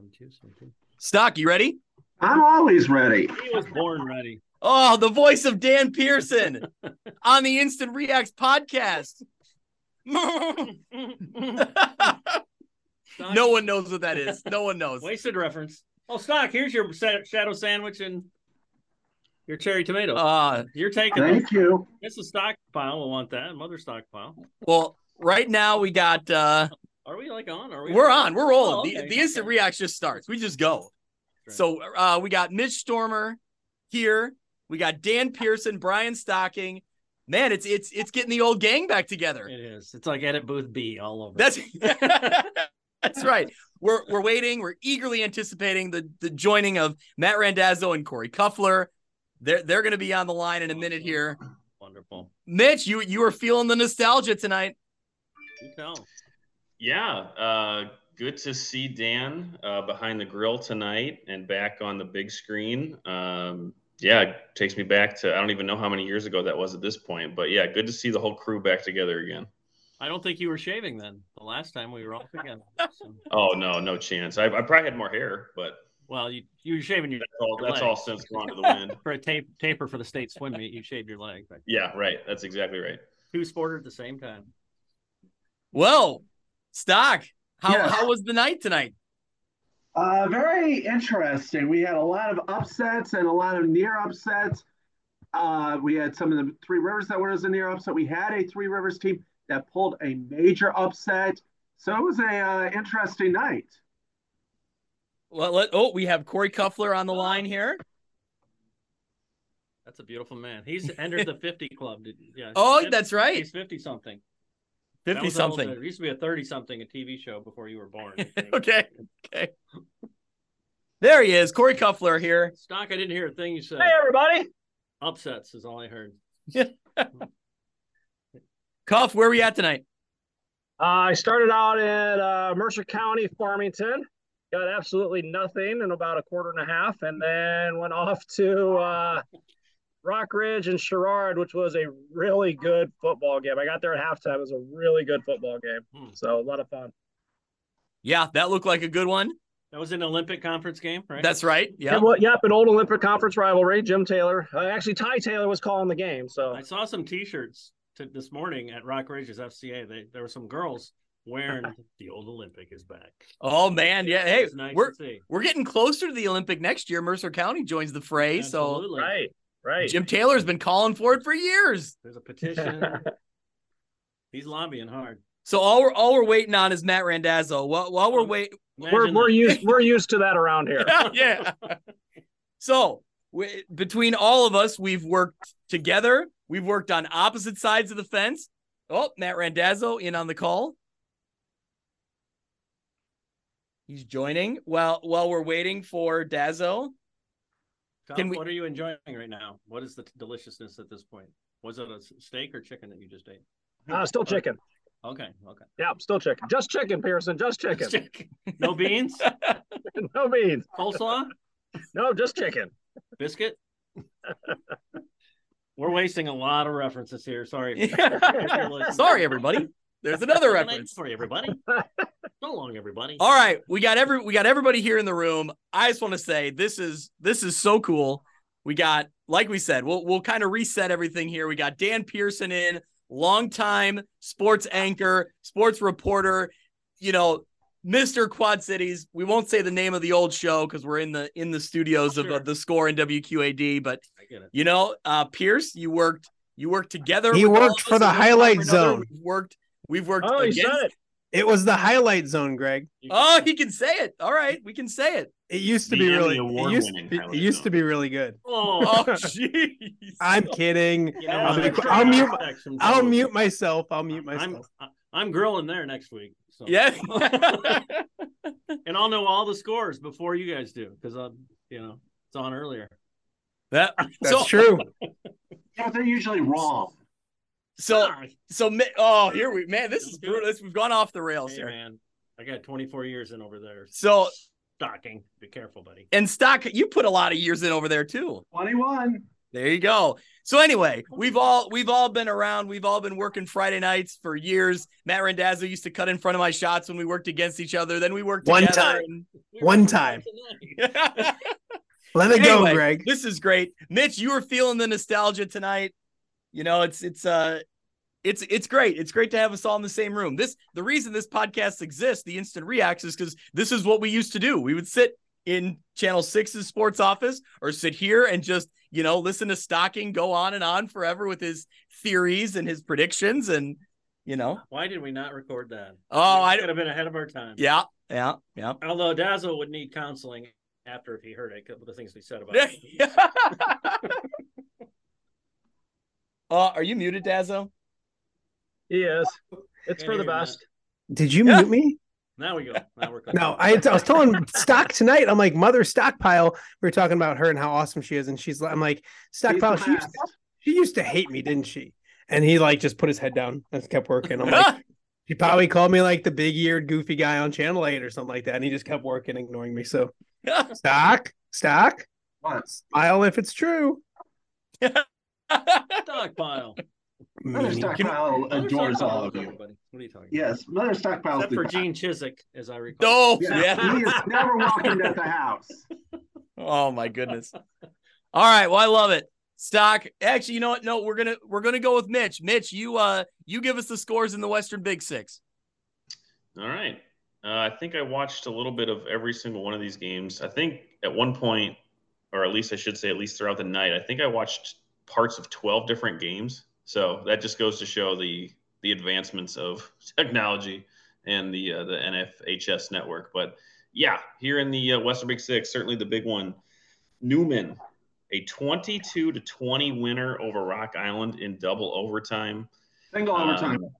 I'm choosing too. Stock, you ready? I'm always ready. He was born ready. Oh, the voice of Dan Pearson on the Instant Reax podcast. no one knows what that is. No one knows. Wasted reference. Oh, stock. Here's your shadow sandwich and your cherry tomato. Uh, You're taking them. Thank you. It's a stockpile. We'll want that. Mother stockpile. well, right now we got uh Are we like on? Are we? we're on, we're rolling. Oh, the, okay, the instant okay. reacts just starts. We just go. So uh we got Mitch Stormer here. We got Dan Pearson, Brian Stocking. Man, it's it's it's getting the old gang back together. It is. It's like edit booth B all over. That's that's right. We're we're waiting. We're eagerly anticipating the the joining of Matt Randazzo and Corey Cuffler. They're they're going to be on the line in a minute here. wonderful. Mitch, you you were feeling the nostalgia tonight. You know. Yeah, uh, good to see Dan uh, behind the grill tonight and back on the big screen. Um, yeah, it takes me back to I don't even know how many years ago that was at this point, but yeah, good to see the whole crew back together again. I don't think you were shaving then. The last time we were all together. So, Oh no, no chance. I, I probably had more hair, but well, you you were shaving your that's all, Your that's all since gone to the wind. for a tape taper for the state swim meet. You shaved your leg. But Yeah, right. That's exactly right. two sported at the same time. Whoa, Stock, how Yes. how was the night tonight? Uh, very interesting. We had a lot of upsets and a lot of near upsets. Uh, we had some of the Three Rivers that was a near upset. We had a Three Rivers team that pulled a major upset. So it was a uh, interesting night. Well, let, oh, we have Corey Cuffler on the line here. That's a beautiful man. He's entered the 50 club. Did, yeah. Oh, that's right, He's 50 something. Fifty something. There used to be a 30 something, a TV show before you were born. okay, okay. There he is, Corey Cuffler here. Stock, I didn't hear a thing you said. Hey, everybody. Upsets is all I heard. Cuff, where are we at tonight? Uh, I started out in uh, Mercer County, Farmington. Got absolutely nothing in about a quarter and a half, and then went off to uh, Rock Ridge and Sherrard, which was a really good football game. I got there at halftime. It was a really good football game. Hmm. So a lot of fun. Yeah, that looked like a good one. That was an Olympic conference game, right? That's right. Yeah. Yeah. well, yep, an old Olympic Conference rivalry. Jim Taylor. Uh, actually, Ty Taylor was calling the game. So I saw some T-shirts to, this morning at Rock Ridge's FCA. They, there were some girls wearing the old Olympic is back. Oh man, yeah. Hey, It's nice we're to see. we're getting closer to the Olympic next year. Mercer County joins the fray, so right, right. Jim Taylor's been calling for it for years. There's a petition. He's lobbying hard. So all we're all we're waiting on is Matt Randazzo. While while we're wait, we're we're that. used we're used to that around here. yeah. So we, between all of us, we've worked together. We've worked on opposite sides of the fence. Oh, Matt Randazzo in on the call. He's joining while while we're waiting for Dazzo. Tom, Can we- What are you enjoying right now? What is the deliciousness at this point? Was it a steak or chicken that you just ate? Uh, still chicken. Okay, okay. Yeah, still chicken. Just chicken, Pearson. Just chicken. Chicken. No beans? no beans. Coleslaw? No, just chicken. Biscuit? We're wasting a lot of references here. Sorry. if you're listening. Sorry, everybody. There's another reference. Sorry, everybody. So long, everybody. All right, we got every we got everybody here in the room. I just want to say this is this is so cool. We got like we said, we'll we'll kind of reset everything here. We got Dan Pearson in, longtime sports anchor, sports reporter, you know, Mr. Quad Cities. We won't say the name of the old show because we're in the in the studios of uh, the score and WQAD. But I get it. you know, uh, Pierce, you worked you worked together. He with worked for the in one way or highlight zone. We've worked. We've worked Oh, he said it. It was the highlight zone, Greg. Oh, he can say it. All right, we can say it. It used to The be Emmy really. It used, to be, it used to be really good. Oh, Oh, jeez. I'm kidding. you know, I'll, I'm be, sure I'll mute. I'll mute myself. I'll mute I'm myself. I'm grilling there next week. So. Yeah. and I'll know all the scores before you guys do because I'm, you know, it's on earlier. that That's so true. Yeah, but they're usually wrong. So so oh here we man this is Let's do it. brutal. This, we've gone off the rails Hey, here. man, I got 24 years in over there. So Stocking. Be careful, buddy. and stock you put a lot of years in over there too. 21. There you go. So anyway, we've all we've all been around. We've all been working Friday nights for years. Matt Randazzo used to cut in front of my shots when we worked against each other. Then we worked One together time. and- One time. Let it go, Greg. This is great. Mitch, you were feeling the nostalgia tonight. You know, it's it's uh it's it's great. It's great to have us all in the same room. This the reason this podcast exists, the instant Reax, is because this is what we used to do. We would sit in channel six's sports office or sit here and just, you know, listen to Stocking go on and on forever with his theories and his predictions and you know. Why did we not record that? Oh, I could have been ahead of our time. yeah, yeah, yeah. Although Dazzo would need counseling after if he heard it, the things we said about it. uh, are you muted, Dazzo? He is. It's for the hear uh, you, best. Did you Yeah. mute me? Now we go. Now we're No, I, I was telling Stock tonight. I'm like, Mother Stockpile. We were talking about her and how awesome she is, and she's. I'm like, Stockpile. She used, best. she used to hate me, didn't she? And he like just put his head down and kept working. I'm like, he probably called me like the big eared goofy guy on Channel Eight or something like that, and he just kept working, ignoring me. So Stock, Stock, What? smile if it's true. Stockpile. Mother Meanie. Stockpile adores Stockpile all of you. everybody. What are you talking about? Yes, Mother Stockpile's Except for. Gene Chiswick, as I recall. oh, Yeah, yeah. he is never welcomed at the house. Oh my goodness. All right. Well, I love it. Stock. Actually, you know what? No, we're gonna we're gonna go with Mitch. Mitch, you uh you give us the scores in the Western Big Six. All right. Uh, I think I watched a little bit of every single one of these games. I think at one point, or at least I should say, at least throughout the night, I think I watched parts of 12 different games. So that just goes to show the the advancements of technology and the uh, the NFHS network. But yeah, here in the uh, Western Big Six, certainly the big one, Newman, a 22 to 20 winner over Rock Island in double overtime. Single overtime. Um,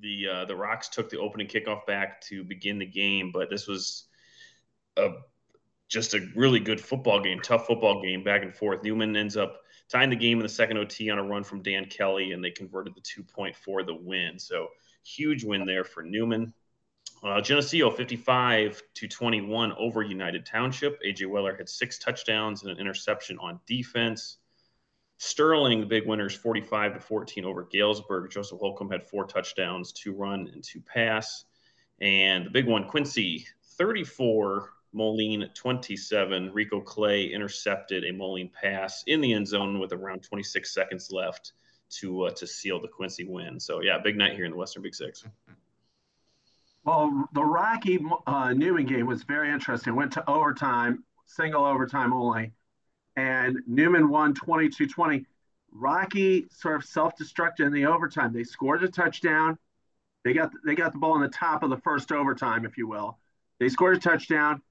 the uh, the Rocks took the opening kickoff back to begin the game, but this was a just a really good football game, tough football game, back and forth. Newman ends up tying the game in the second OT on a run from Dan Kelly, and they converted the two point for the win. So huge win there for Newman. Uh, Geneseo 55 to 21 over United Township. AJ Weller had six touchdowns and an interception on defense. Sterling, the big winners, 45 to 14 over Galesburg. Joseph Holcomb had four touchdowns, two run and two pass. And the big one, Quincy, 34, Moline, 27. Rico Clay intercepted a Moline pass in the end zone with around 26 seconds left to uh, to seal the Quincy win. So yeah, big night here in the Western Big Six. Well, the Rocky uh, Newman game was very interesting. Went to overtime, single overtime only, and Newman won 22 20. Rocky sort of self destructed in the overtime. They scored a touchdown. They got they got the ball in the top of the first overtime, if you will. They scored a touchdown.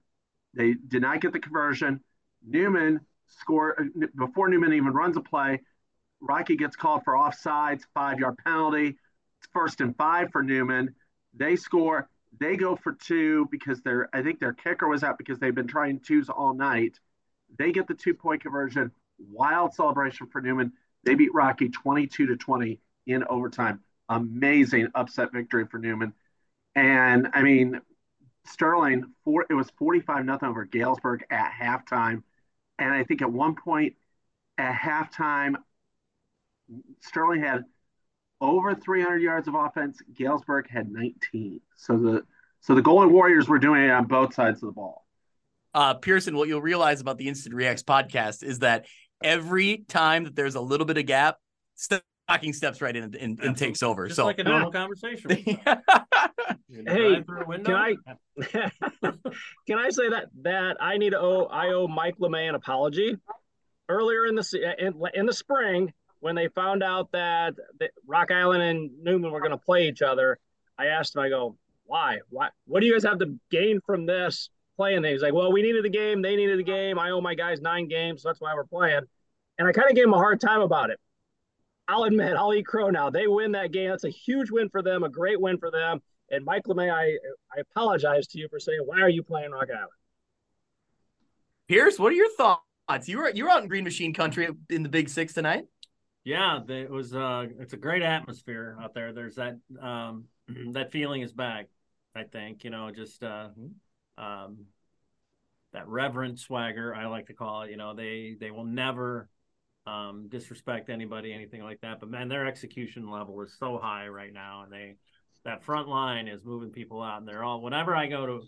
They did not get the conversion. Newman score uh, before Newman even runs a play. Rocky gets called for offsides, five yard penalty. It's first and five for Newman. They score. They go for two because their I think their kicker was out because they've been trying twos all night. They get the two point conversion. Wild celebration for Newman. They beat Rocky 22 to 20 in overtime. Amazing upset victory for Newman. And I mean, Sterling, four, it was 45 nothing over Galesburg at halftime. And I think at one point at halftime, Sterling had over 300 yards of offense. Galesburg had 19. So the so the Golden Warriors were doing it on both sides of the ball. Uh Pearson, what you'll realize about the Instant Reax podcast is that every time that there's a little bit of gap, Stocking steps right in and, and, and takes over. Just so like a normal conversation. You can Hey, drive through a window. can I- Can I say that that I need to owe I owe Mike LeMay an apology? Earlier in the uh, in, in the spring, when they found out that, that Rock Island and Newman were going to play each other, I asked him. I go, why? Why? What do you guys have to gain from this playing? He's like, well, we needed the game. They needed the game. I owe my guys nine games, so that's why we're playing. And I kind of gave him a hard time about it. I'll admit, I'll eat crow now. They win that game. That's a huge win for them, a great win for them. And Mike LeMay, I I apologize to you for saying, why are you playing Rock Island? Pierce, what are your thoughts? You were you were out in Green Machine Country in the Big Six tonight. Yeah, it was. Uh, it's a great atmosphere out there. There's that. Um, that feeling is back. I think you know, just uh, um, that reverent swagger. I like to call it. You know, they they will never um, disrespect anybody, anything like that. But man, their execution level is so high right now, and they that front line is moving people out, and they're all. Whenever I go to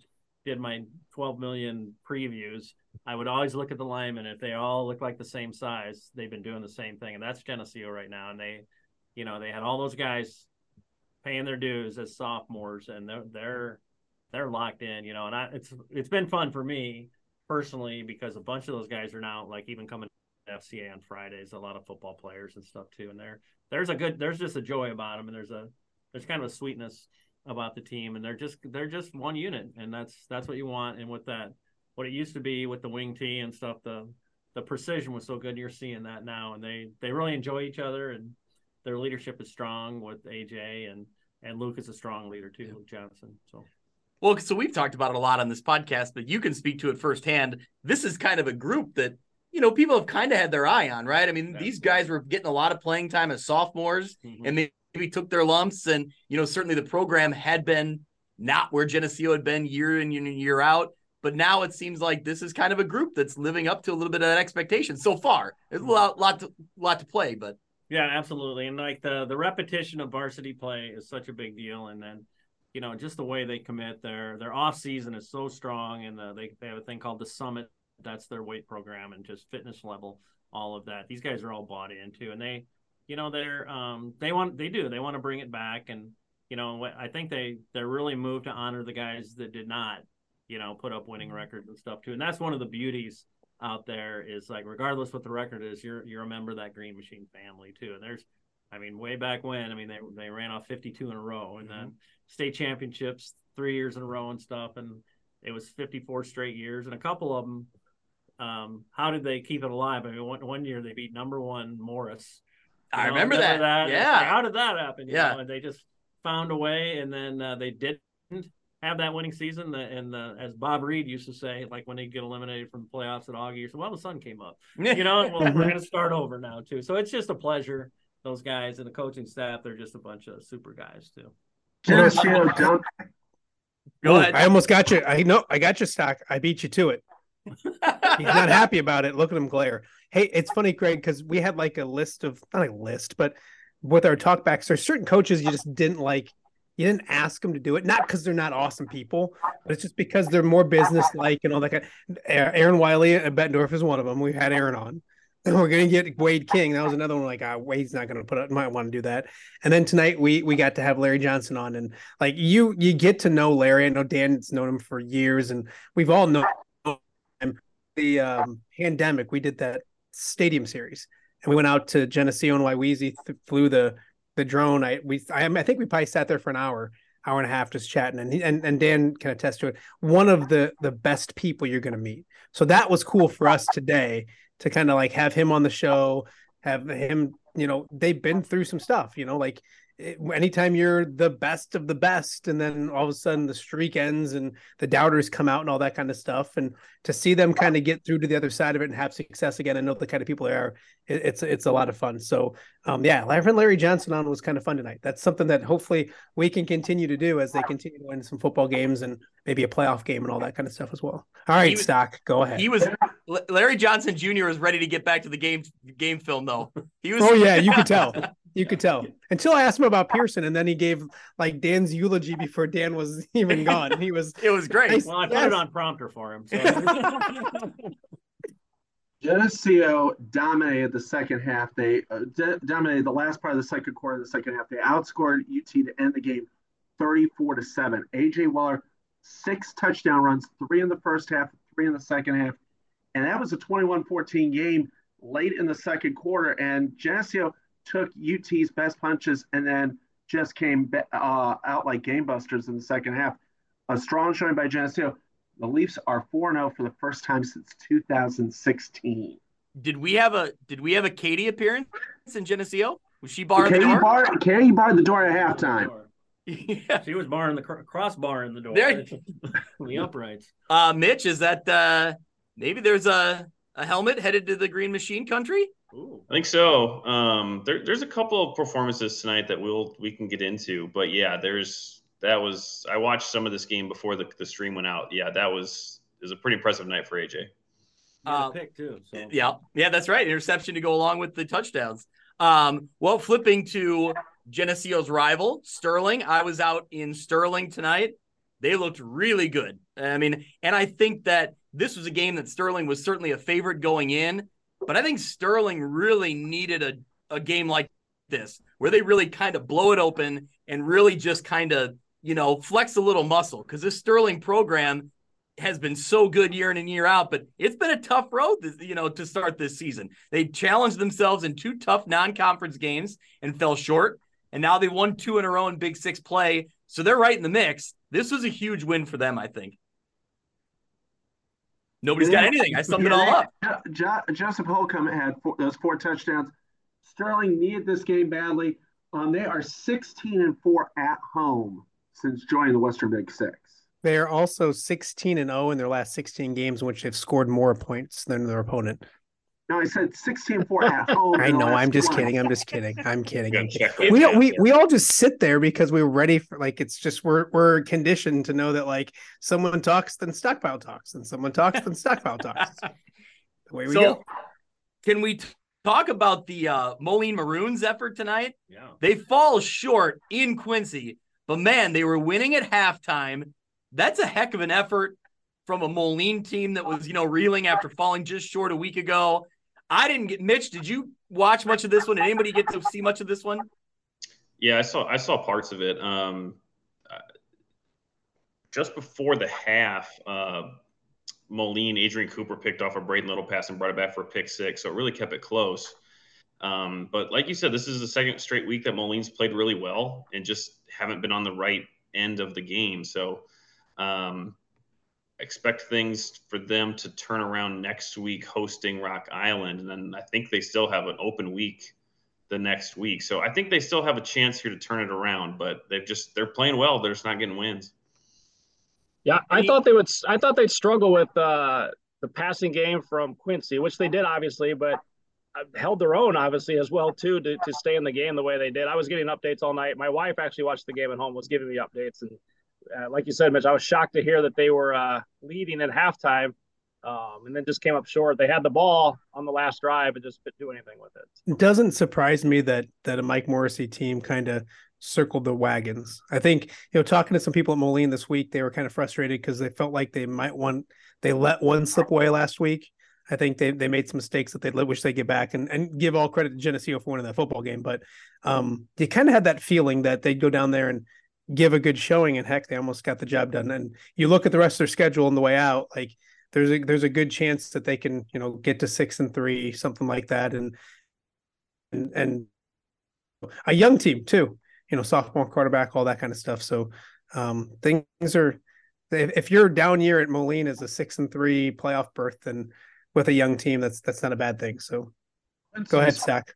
did my 12 million previews, I would always look at the linemen. If they all look like the same size, they've been doing the same thing, and that's Geneseo right now. And they, you know, they had all those guys paying their dues as sophomores, and they're they're they're locked in, you know. And I, it's it's been fun for me personally because a bunch of those guys are now like even coming FCA on Fridays. A lot of football players and stuff too, and there there's a good there's just a joy about them, and there's a there's kind of a sweetness about the team, and they're just they're just one unit, and that's that's what you want. And with that, what it used to be with the wing T and stuff, the the precision was so good. You're seeing that now, and they they really enjoy each other, and their leadership is strong with AJ and and Luke is a strong leader too, Luke Johnson. So. Well, so we've talked about it a lot on this podcast, but you can speak to it firsthand. This is kind of a group that you know, people have kind of had their eye on, right? I mean, these guys were getting a lot of playing time as sophomores mm-hmm. and maybe took their lumps. And, you know, certainly the program had been not where Geneseo had been year in and year out. But now it seems like this is kind of a group that's living up to a little bit of that expectation so far. There's a lot, lot, to, lot to play, but yeah, absolutely. And like the the repetition of varsity play is such a big deal. And then, you know, just the way they commit their their off season is so strong. And the, they they have a thing called the summit that's their weight program and just fitness level, all of that. These guys are all bought into, and they, you know, they're um they want they do they want to bring it back, and you know I think they they're really moved to honor the guys that did not, you know, put up winning records and stuff too, and that's one of the beauties out there is like regardless what the record is, you're you're a member of that Green Machine family too, and there's I mean, way back when, I mean, they they ran off 52 in a row, and mm-hmm. then state championships three years in a row and stuff, and it was 54 straight years, and a couple of them um, how did they keep it alive? I mean, one, one year they beat number one Morris. I know, remember, remember, that. that? Yeah. Like, how did that happen? You yeah. Know? And they just found a way, and then uh, they didn't have that winning season. And uh, as Bob Reed used to say, like when they get eliminated from the playoffs at Augie, you said, well, the sun came up. you know, well, we're going to start over now, too. So it's just a pleasure. Those guys and the coaching staff, they're just a bunch of super guys, too. Just, Go ahead. I almost got you. I know I got you stock. I beat you to it. He's not happy about it. Look at him glare. Hey, it's funny, Greg, because we had like a list of not a list, but with our talkbacks, there's certain coaches you just didn't like. You didn't ask them to do it, not because they're not awesome people, but it's just because they're more business like and all that. Kind of, Aaron Wiley at Bettendorf is one of them. We've had Aaron on. And we're gonna get Wade King. That was another one. Like, ah, Wade's not gonna put up. Might want to do that. And then tonight we we got to have Larry Johnson on, and like you you get to know Larry. I know Dan's known him for years, and we've all known the um, pandemic, we did that stadium series, and we went out to Geneseo and Wywezee, th- flew the the drone. I we I, I think we probably sat there for an hour, hour and a half, just chatting. And and and Dan can attest to it. One of the the best people you're going to meet. So that was cool for us today to kind of like have him on the show, have him. You know, they've been through some stuff. You know, like anytime you're the best of the best and then all of a sudden the streak ends and the doubters come out and all that kind of stuff and to see them kind of get through to the other side of it and have success again and know the kind of people they are it, it's it's a lot of fun. So um yeah having larry johnson on was kind of fun tonight. That's something that hopefully we can continue to do as they continue to win some football games and maybe a playoff game and all that kind of stuff as well. All right was, stock go ahead. he was larry johnson jr was ready to get back to the game game film though. He was oh yeah you could tell You could tell until I asked him about Pearson, and then he gave like Dan's eulogy before Dan was even gone. And he was it was great. well, I put yes. it on prompter for him. So. Geneseo dominated the second half. They uh, d- dominated the last part of the second quarter. The second half, they outscored UT to end the game, thirty-four to seven. AJ Weller, six touchdown runs, three in the first half, three in the second half, and that was a 21-14 game late in the second quarter. And Geneseo took UT's best punches and then just came uh, out like gamebusters in the second half. A strong showing by Geneseo. The Leafs are 4 0 for the first time since 2016. Did we have a did we have a Katie appearance in Geneseo? Was she barring Katie the door? Bar, Katie barred the door at halftime. Yeah. She was barring the crossbar in the door. There, the uprights. Uh, Mitch, is that uh, maybe there's a, a helmet headed to the Green Machine country? I think so. Um, there, there's a couple of performances tonight that we'll we can get into, but yeah, there's that was I watched some of this game before the, the stream went out. Yeah, that was is a pretty impressive night for AJ. Uh, pick too. So Yeah, yeah, that's right. Interception to go along with the touchdowns. Um, well, flipping to Geneseo's rival, Sterling. I was out in Sterling tonight. They looked really good. I mean, and I think that this was a game that Sterling was certainly a favorite going in, but I think Sterling really needed a, a game like this where they really kind of blow it open and really just kind of, you know, flex a little muscle because this Sterling program has been so good year in and year out, but it's been a tough road, you know, to start this season. They challenged themselves in two tough non-conference games and fell short, and now they won two in a row in Big Six play, so they're right in the mix. This was a huge win for them, I think. Nobody's got anything. I summed it all up. Jo- Joseph Holcomb had four, those four touchdowns. Sterling needed this game badly. Um, they are 16 and four at home since joining the Western Big Six. They are also 16 and 0 in their last 16 games, in which they've scored more points than their opponent. No, I said 16-4 at home. I know. I'm just 20. kidding. I'm just kidding. I'm kidding. I'm kidding. We, that. we we all just sit there because we're ready for like it's just we're we're conditioned to know that like someone talks then stockpile talks and someone talks then stockpile talks. The way we So, go. can we t- talk about the uh, Moline Maroons effort tonight? yeah. They fall short in Quincy, but man, they were winning at halftime. That's a heck of an effort from a Moline team that was, you know, reeling after falling just short a week ago. I didn't get Mitch. Did you watch much of this one? Did anybody get to see much of this one? Yeah, I saw I saw parts of it. Um, uh, just before the half, uh, Moline, Adrian Cooper picked off a Braden Little pass and brought it back for a pick six, so it really kept it close. Um, but like you said, this is the second straight week that Moline's played really well and just haven't been on the right end of the game. So um, expect things for them to turn around next week hosting Rock Island, and then I think they still have an open week the next week. So I think they still have a chance here to turn it around, but they've just they're playing well. They're just not getting wins. Yeah, I Any- thought they would. I thought they'd struggle with uh, the passing game from Quincy, which they did obviously, but uh, held their own obviously as well too to, to stay in the game the way they did. I was getting updates all night. My wife actually watched the game at home, was giving me updates, and uh, like you said, Mitch, I was shocked to hear that they were uh, leading at halftime, um, and then just came up short. They had the ball on the last drive and just couldn't do anything with it. It doesn't surprise me that that a Mike Morrissey team kind of circled the wagons. I think you know talking to some people at Moline this week, they were kind of frustrated because they felt like they might want they let one slip away last week. I think they they made some mistakes that they wish they get back and and give all credit to Geneseo for winning that football game. But um, you kind of had that feeling that they'd go down there and give a good showing, and heck, they almost got the job done. And you look at the rest of their schedule on the way out, like there's a there's a good chance that they can you know get to six and three, something like that, and and and a young team too. You know, sophomore quarterback, all that kind of stuff. So um, things are. If, you're down year at Moline as a six and three playoff berth, then with a young team, that's that's not a bad thing. So go ahead, Stack.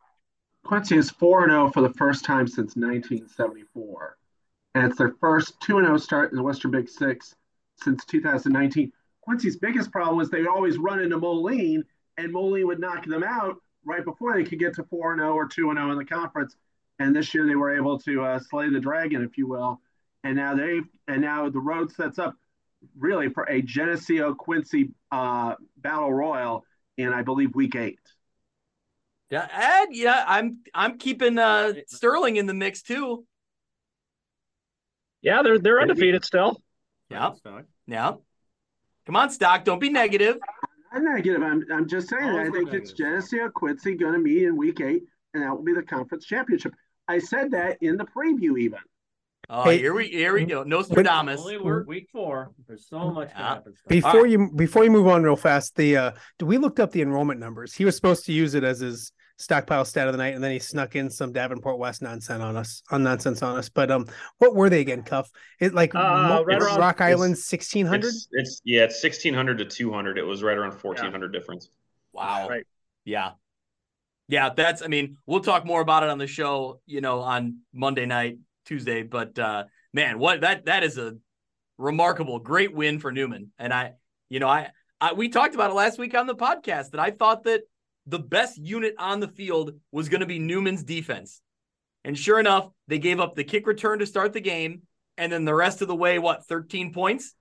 Quincy is 4 0 for the first time since 1974. And it's their first 2 0 start in the Western Big Six since 2019. Quincy's biggest problem was they'd always run into Moline, and Moline would knock them out right before they could get to 4 0 or 2 0 in the conference. And this year they were able to uh, slay the dragon, if you will. And now they and now the road sets up really for a Geneseo Quincy uh, battle royal in, I believe, week eight. Yeah, Ed. Yeah, I'm I'm keeping uh, Sterling in the mix too. Yeah, they're they're undefeated still. Yeah, yeah. Come on, Stock. Don't be negative. I'm not negative. I'm, I'm just saying. Always I think negative. it's Geneseo Quincy going to meet in week eight, and that will be the conference championship. I said that in the preview, even. Oh, Hey, here we here we go. Nostradamus. Only work week four. There's so much Yeah. to happen. Before you before you move on real fast, the uh we looked up the enrollment numbers. He was supposed to use it as his stockpile stat of the night, and then he snuck in some Davenport West nonsense on us on nonsense on us. But um, what were they again, Cuff? It like Uh, Mo- right Rock Island sixteen hundred. It's, it's yeah, it's sixteen hundred to two hundred. It was right around fourteen hundred difference. Wow. Right. Yeah. Yeah, that's I mean, we'll talk more about it on the show, you know, on Monday night, Tuesday, but uh man, what that that is a remarkable great win for Newman. And I, you know, I, I we talked about it last week on the podcast that I thought that the best unit on the field was going to be Newman's defense. And sure enough, they gave up the kick return to start the game and then the rest of the way what, 13 points?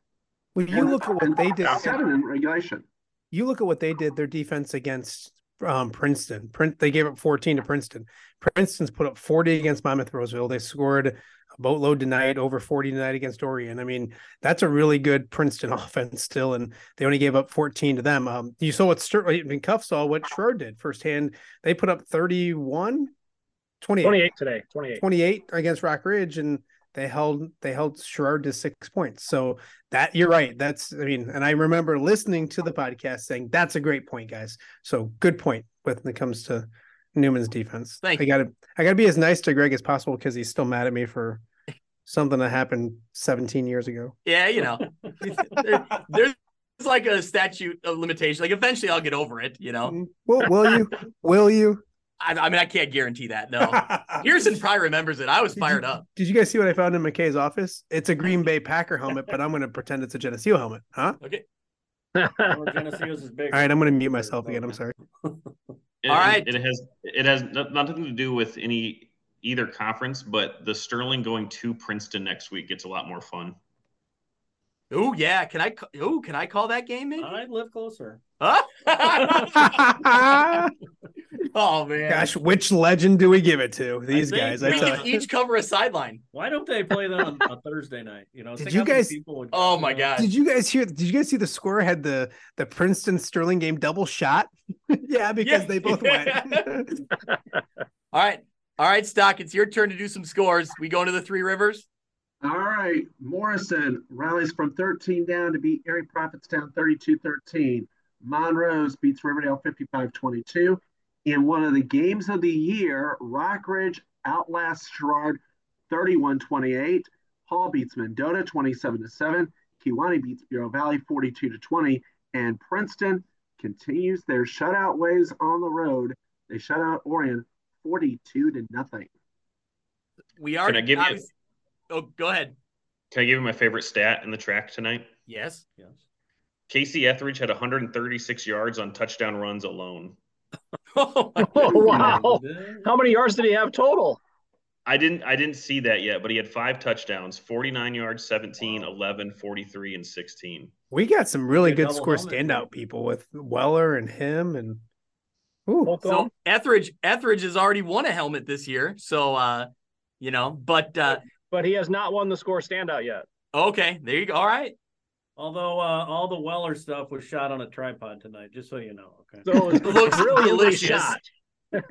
When you look at what they did, seven in regulation. you look at what they did, their defense against um, Princeton. Print they gave up 14 to Princeton. Princeton's put up 40 against Monmouth Roseville. They scored a boatload tonight, over 40 tonight against Orion. I mean, that's a really good Princeton offense still, and they only gave up 14 to them. Um, you saw what Sterling I mean, Cuff saw what Sherrard did firsthand. They put up 31, 28, 28 today, 28. 28 against Rock Ridge, and they held they held Sherrard to six points. So that you're right. That's I mean, and I remember listening to the podcast saying that's a great point, guys. So good point when it comes to Newman's defense. Thank I gotta I gotta be as nice to Greg as possible because he's still mad at me for something that happened 17 years ago. Yeah, you know, there, there's like a statute of limitation. Like eventually, I'll get over it. You know, Mm, Will, will you? will you? I, I mean, I can't guarantee that. No, Pearson probably remembers it. I was fired up. Did you guys see what I found in McKay's office? It's a Green Bay Packer helmet, but I'm going to pretend it's a Geneseo helmet. Huh? Okay, Or Geneseo's is big. All right, I'm going to mute myself again. I'm sorry. It, All right. It, it has it has nothing to do with any either conference, but the Sterling going to Princeton next week gets a lot more fun. Oh yeah, can I? Oh, can I call that game? Maybe. I live closer. Huh? Oh man. Gosh, which legend do we give it to? These think guys. we I can each cover a sideline. Why don't they play that on a Thursday night? You know, Did you guys- people would- Oh my god. Did you guys hear? Did you guys see the score had the the Princeton Sterling game double shot? yeah, because Yeah. they both went. All right, all right, Stock. It's your turn to do some scores. We go into the Three Rivers. All right. Morrison rallies from 13 down to beat Erie Prophetstown 32 13. Monrose beats Riverdale 55 22. In one of the games of the year, Rockridge outlasts Sherrard 31 28. Hall beats Mendota 27 7. Kewanee beats Bureau Valley 42 20. And Princeton continues their shutout ways on the road. They shut out Orion 42 to nothing. We are. Can I give you- obvious- Oh, go ahead. Can I give you my favorite stat in the track tonight? Yes. Yes. Casey Etheridge had 136 yards on touchdown runs alone. Oh, Oh, wow. How many yards did he have total? I didn't I didn't see that yet, but he had five touchdowns, 49 yards, 17, 11, 43 and 16. we got some really Good good score standout man. people with Weller and him and. Ooh, so? Etheridge Etheridge has already won a helmet this year. So uh, you know, but uh, But he has not won the score standout yet. okay, there you go. All right. Although uh, all the Weller stuff was shot on a tripod tonight, just so you know. Okay. So it's Looks really delicious. shot.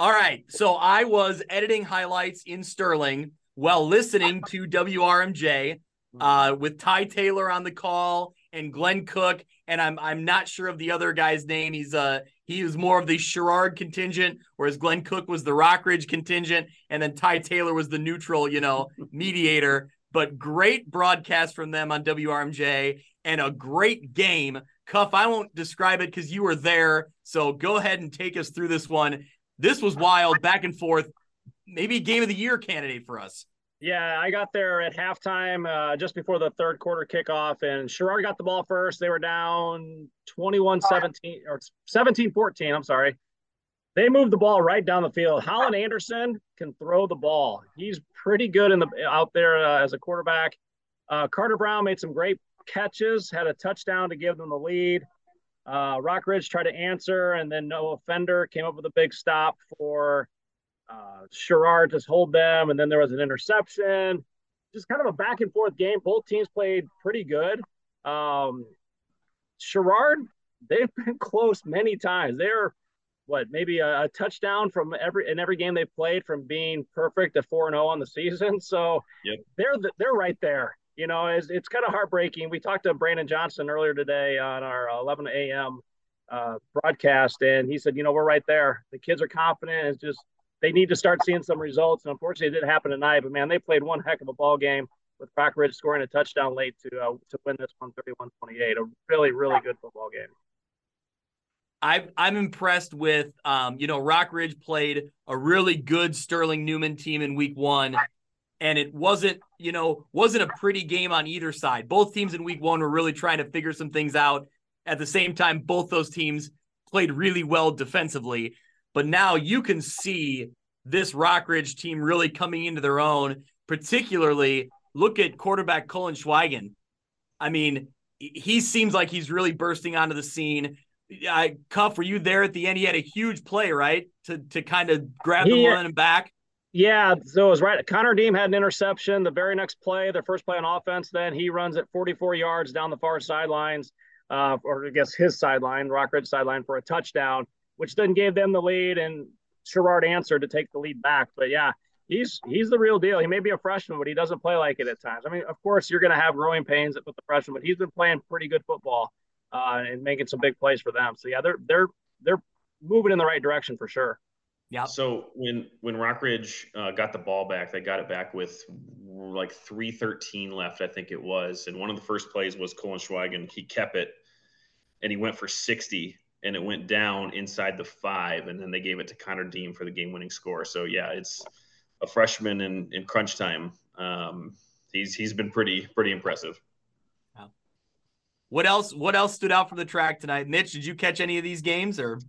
All right. So I was editing highlights in Sterling while listening to WRMJ uh, with Ty Taylor on the call and Glenn Cook. And I'm I'm not sure of the other guy's name. He's uh he was more of the Sherrard contingent, whereas Glenn Cook was the Rockridge contingent, and then Ty Taylor was the neutral, you know, mediator. But great broadcast from them on WRMJ and a great game. Cuff, I won't describe it because you were there. So go ahead and take us through this one. This was wild, back and forth. Maybe game of the year candidate for us. Yeah, I got there at halftime, uh, just before the third quarter kickoff, and Sherrard got the ball first. They were down 21 17 or 17 14. I'm sorry. They moved the ball right down the field. Holland Anderson can throw the ball. He's pretty good in the out there uh, as a quarterback. Uh, Carter Brown made some great catches, had a touchdown to give them the lead. Uh, Rockridge tried to answer, and then Noah Fender came up with a big stop for uh, Sherrard to hold them, and then there was an interception. Just kind of a back and forth game. Both teams played pretty good. Um, Sherrard, they've been close many times. They're what maybe a, a touchdown from every in every game they've played from being perfect to four and zero on the season. So Yep. they're th- they're right there. You know, it's, it's kind of heartbreaking. We talked to Brandon Johnson earlier today on our 11 a.m. Uh, broadcast, and he said, you know, we're right there. The kids are confident. It's just they need to start seeing some results. And unfortunately, it didn't happen tonight. But man, they played one heck of a ball game with Rockridge scoring a touchdown late to uh, to win this one 31-28. A really really good football game. I, I'm impressed with, um, you know, Rockridge played a really good Sterling Newman team in week one. And it wasn't, you know, wasn't a pretty game on either side. Both teams in week one were really trying to figure some things out. At the same time, both those teams played really well defensively. But now you can see this Rockridge team really coming into their own, particularly look at quarterback Colin Schweigen. I mean, he seems like he's really bursting onto the scene. I Cuff, were you there at the end? He had a huge play, right, to to kind of grab the He- momentum back. Yeah, so it was right. Connor Deem had an interception. The very next play, their first play on offense, then he runs it 44 yards down the far sidelines, uh, or I guess his sideline, Rockridge sideline, for a touchdown, which then gave them the lead. And Sherrard answered to take the lead back. But yeah, he's he's the real deal. He may be a freshman, but he doesn't play like it at times. I mean, of course, you're going to have growing pains with the freshman, but he's been playing pretty good football uh, and making some big plays for them. So yeah, they're they're they're moving in the right direction for sure. Yeah. So when when Rockridge uh, got the ball back, they got it back with like three thirteen left, I think it was. And one of the first plays was Colin Schweigen. He kept it, and he went for sixty, and it went down inside the five, and then they gave it to Connor Deem for the game winning score. So yeah, it's a freshman in in crunch time. Um, he's he's been pretty pretty impressive. What else? What else stood out from the track tonight? Mitch, did you catch any of these games or?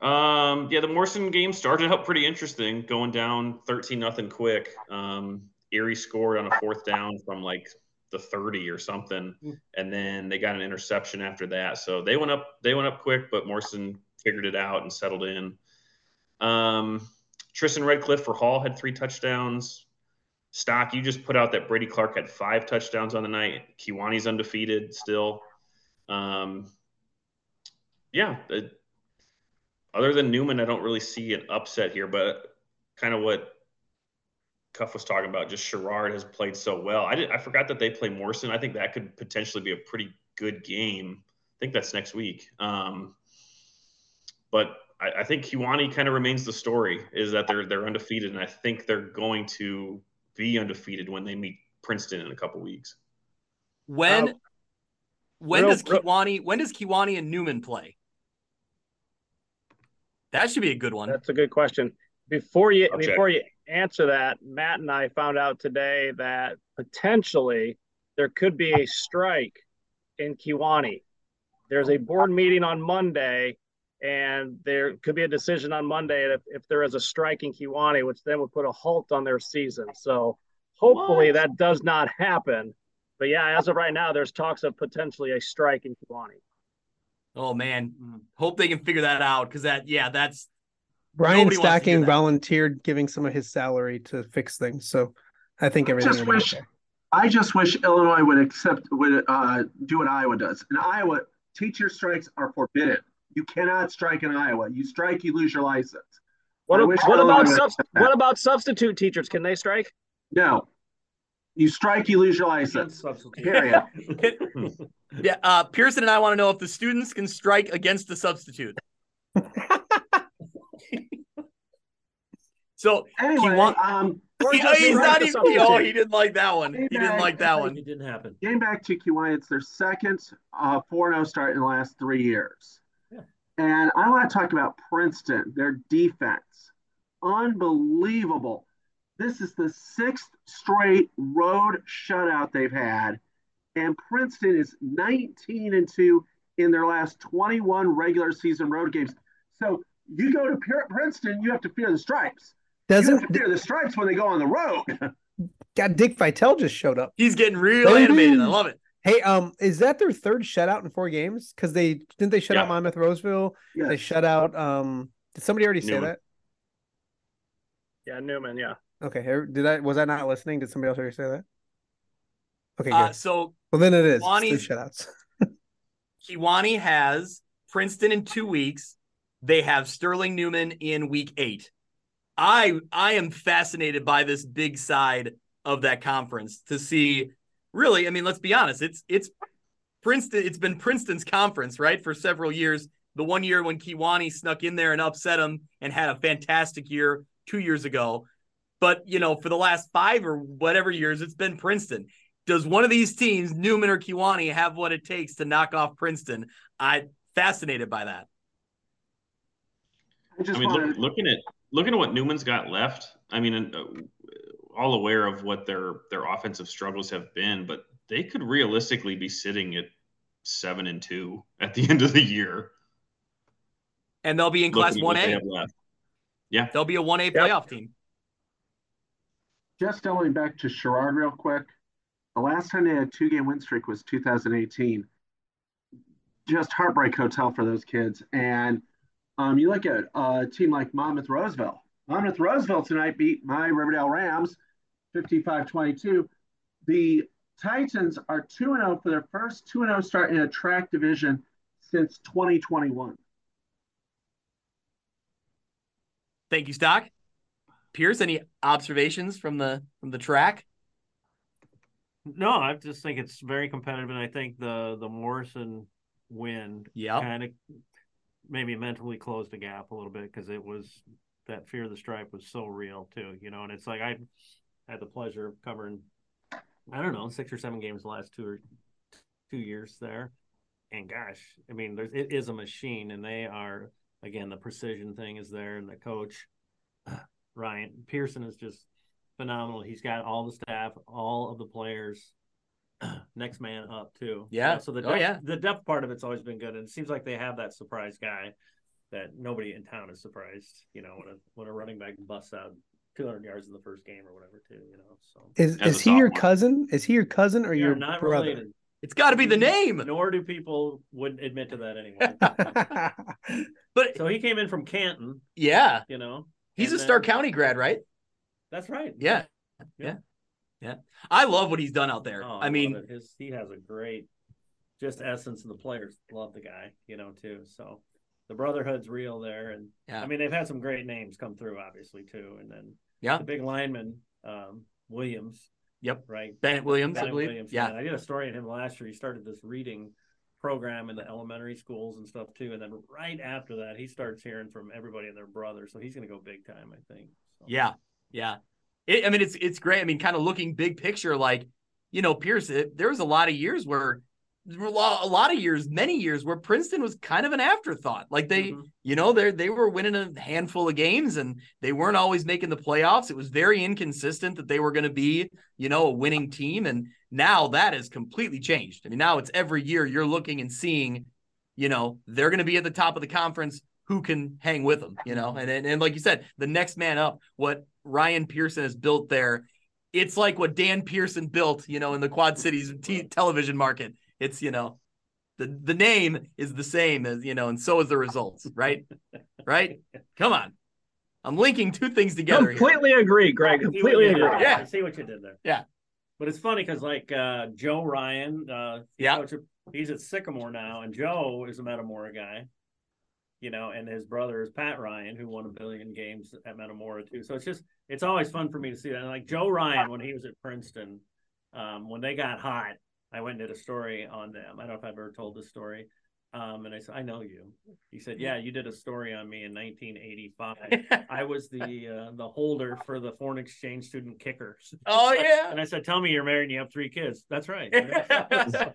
Um, yeah, the Morrison game started out pretty interesting, going down 13 nothing quick. Um, Erie scored on a fourth down from like the 30 or something, and then they got an interception after that. So they went up, they went up quick, but Morrison figured it out and settled in. Um, Tristan Redcliffe for Hall had three touchdowns. Stock, you just put out that Brady Clark had five touchdowns on the night. Kewanee's undefeated still. Um, yeah, it, other than Newman, I don't really see an upset here, but kind of what Cuff was talking about, just Sherrard has played so well. I did, I forgot that they play Morrison. I think that could potentially be a pretty good game. I think that's next week. Um, but I, I think Kewanee kind of remains the story is that they're they're undefeated, and I think they're going to be undefeated when they meet Princeton in a couple weeks. When Uh, when real- does real- Kewanee when does Kewanee and Newman play? That should be a good one. That's a good question. Before you I'll check. before you answer that, Matt and I found out today that potentially there could be a strike in Kewanee. There's a board meeting on Monday, and there could be a decision on Monday if, if there is a strike in Kewanee, which then would put a halt on their season. So hopefully What? that does not happen. But yeah, as of right now, there's talks of potentially a strike in Kewanee. Oh man, hope they can figure that out because that yeah that's Brian Nobody wants to hear Stocking volunteered giving some of his salary to fix things, so I think I everything. just wish okay. I just wish Illinois would accept would uh, do what Iowa does. In Iowa, teacher strikes are forbidden. You cannot strike in Iowa. You strike, you lose your license. What, I wish what about would subs- accept that. what about substitute teachers? Can they strike? No, you strike, you lose your license. Substitute. Period. yeah. Uh, Pearson and I want to know if the students can strike against the substitute. so Anyway, want- um, he- just he's strike not the even. substitute. Oh, he didn't like that one. He didn't like that one. It didn't happen. getting back to Kewanee, it's their second uh, 4-0 start in the last three years. Yeah. And I want to talk about Princeton, their defense. Unbelievable. This is the sixth straight road shutout they've had. And Princeton is 19 and 2 in their last 21 regular season road games. So you go to Princeton, you have to fear the stripes. you have Doesn't to fear the stripes when they go on the road. God Dick Vitale just showed up? He's getting real Baby. animated. I love it. Hey, um, is that their third shutout in four games? Because they didn't they shut out Monmouth Roseville? They shut out. Um, did somebody already say that? Yeah, Newman. Yeah. Okay, here- did I was I not listening? Did somebody else already say that? Okay, good. Uh, so well, then it is it's Lonnie's- three shutouts. Kewanee has Princeton in two weeks. They have Sterling Newman in week eight. I I am fascinated by this big side of that conference to see. Really, I mean, let's be honest. It's it's Princeton. It's been Princeton's conference, right, for several years. The one year when Kewanee snuck in there and upset him and had a fantastic year two years ago. But you know, for the last five or whatever years, it's been Princeton does one of these teams, Newman or Kewanee, have what it takes to knock off Princeton? I'm fascinated by that. I just I mean, want look, looking at looking at what Newman's got left. I mean, uh, all aware of what their their offensive struggles have been, but they could realistically be sitting at seven and two at the end of the year. And they'll be in Class looking at what they 1A. have left. They'll be a 1A Yep. playoff team. just going back to Sherrard real quick. The last time they had a two game win streak was 2018. Just heartbreak hotel for those kids. And um, you look at a team like Monmouth Roseville. Monmouth Roseville tonight beat my Riverdale Rams 55 22. The Titans are 2 0 for their first 2 0 start in a track division since 2021. Thank you, Stock. Pierce, any observations from the from the track? No, I just think it's very competitive, and I think the the Morrison win Yeah. kind of maybe mentally closed the gap a little bit because it was that fear of the stripe was so real too, you know. And it's like I had the pleasure of covering, I don't know, six or seven games the last two or two years there, and gosh, I mean, there's it is a machine, and they are again the precision thing is there, and the coach Ryan Pearson is just phenomenal. He's got all the staff, all of the players. Next man up too. Yeah. So the Oh, depth, yeah. the depth part of it's always been good, and it seems like they have that surprise guy that nobody in town is surprised. You know, when a when a running back busts out 200 yards in the first game or whatever too. You know, so Is As is he your cousin? Is he your cousin or They're your not brother? related. It's got to be the name. Nor do people would admit to that anymore. But so he came in from Canton. yeah, You know, he's and a Star then- County grad, right? That's right. Yeah. Yeah. Yeah. I love what he's done out there. Oh, I love mean, his he has a great just essence, and the players love the guy, you know, too. So the brotherhood's real there, and Yeah. I mean they've had some great names come through, obviously too, and then Yeah. the big lineman um, Williams. Yep. right. Bennett Williams, I believe. Williams, Yeah. I did a story on him last year. He started this reading program in the elementary schools and stuff too, and then right after that, he starts hearing from everybody and their brother, so he's going to go big time, I think. So. Yeah, yeah. It, I mean, it's it's great. I mean, kind of looking big picture, like you know, Pierce. It, there was a lot of years where a lot, of years, many years where Princeton was kind of an afterthought. Like they, Mhm. you know, they they were winning a handful of games and they weren't always making the playoffs. It was very inconsistent that they were going to be, you know, a winning team. And now that has completely changed. I mean, now it's every year you're looking and seeing, you know, they're going to be at the top of the conference. Who can hang with them, you know? And, and and like you said, the next man up, what Ryan Pearson has built there, it's like what Dan Pearson built, you know, in the Quad Cities t- television market. It's you know, the the name is the same as you know, and so is the results, right? right? Come on, I'm linking two things together. here. Completely agree, Greg. I see what Completely you did agree. there. Yeah. I see what you did there. Yeah. But it's funny because like uh, Joe Ryan, uh, Yeah. he's at Sycamore now, and Joe is a Metamora guy. You know, and his brother is Pat Ryan, who won a billion games at Metamora too. So it's just it's always fun for me to see that. And like Joe Ryan, when he was at Princeton, um, when they got hot, I went and did a story on them. I don't know if I've ever told this story. Um, and I said, I know you. He said, Yeah, you did a story on me in 1985. I was the uh, the holder for the foreign exchange student kickers. oh yeah. And I said, "Tell me you're married and you have three kids." That's right.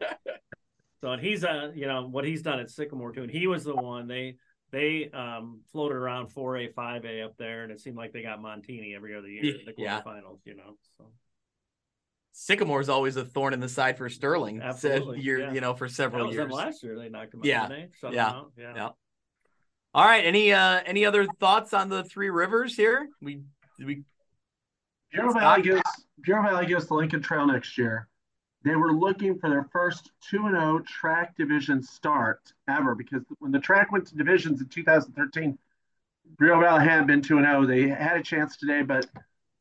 so and he's uh, you know, what he's done at Sycamore too, and he was the one they they um floated around four A, five A up there, and it seemed like they got Montini every other year in the Yeah. quarterfinals. You know, so Sycamore's always a thorn in the side for Sterling. Absolutely, year, yeah. you know, for that several was years. them last year. They knocked him out. Yeah. didn't they? Shut Yeah. them out. Yeah. Yeah. All right. Any uh any other thoughts on the three rivers here? We we Bureau Scott? Valley goes Bureau Valley goes to Lincoln Trail next year. They were looking for their first 2 0 track division start ever because when the track went to divisions in 2013, Bureau Valley hadn't been 2 0. They had a chance today, but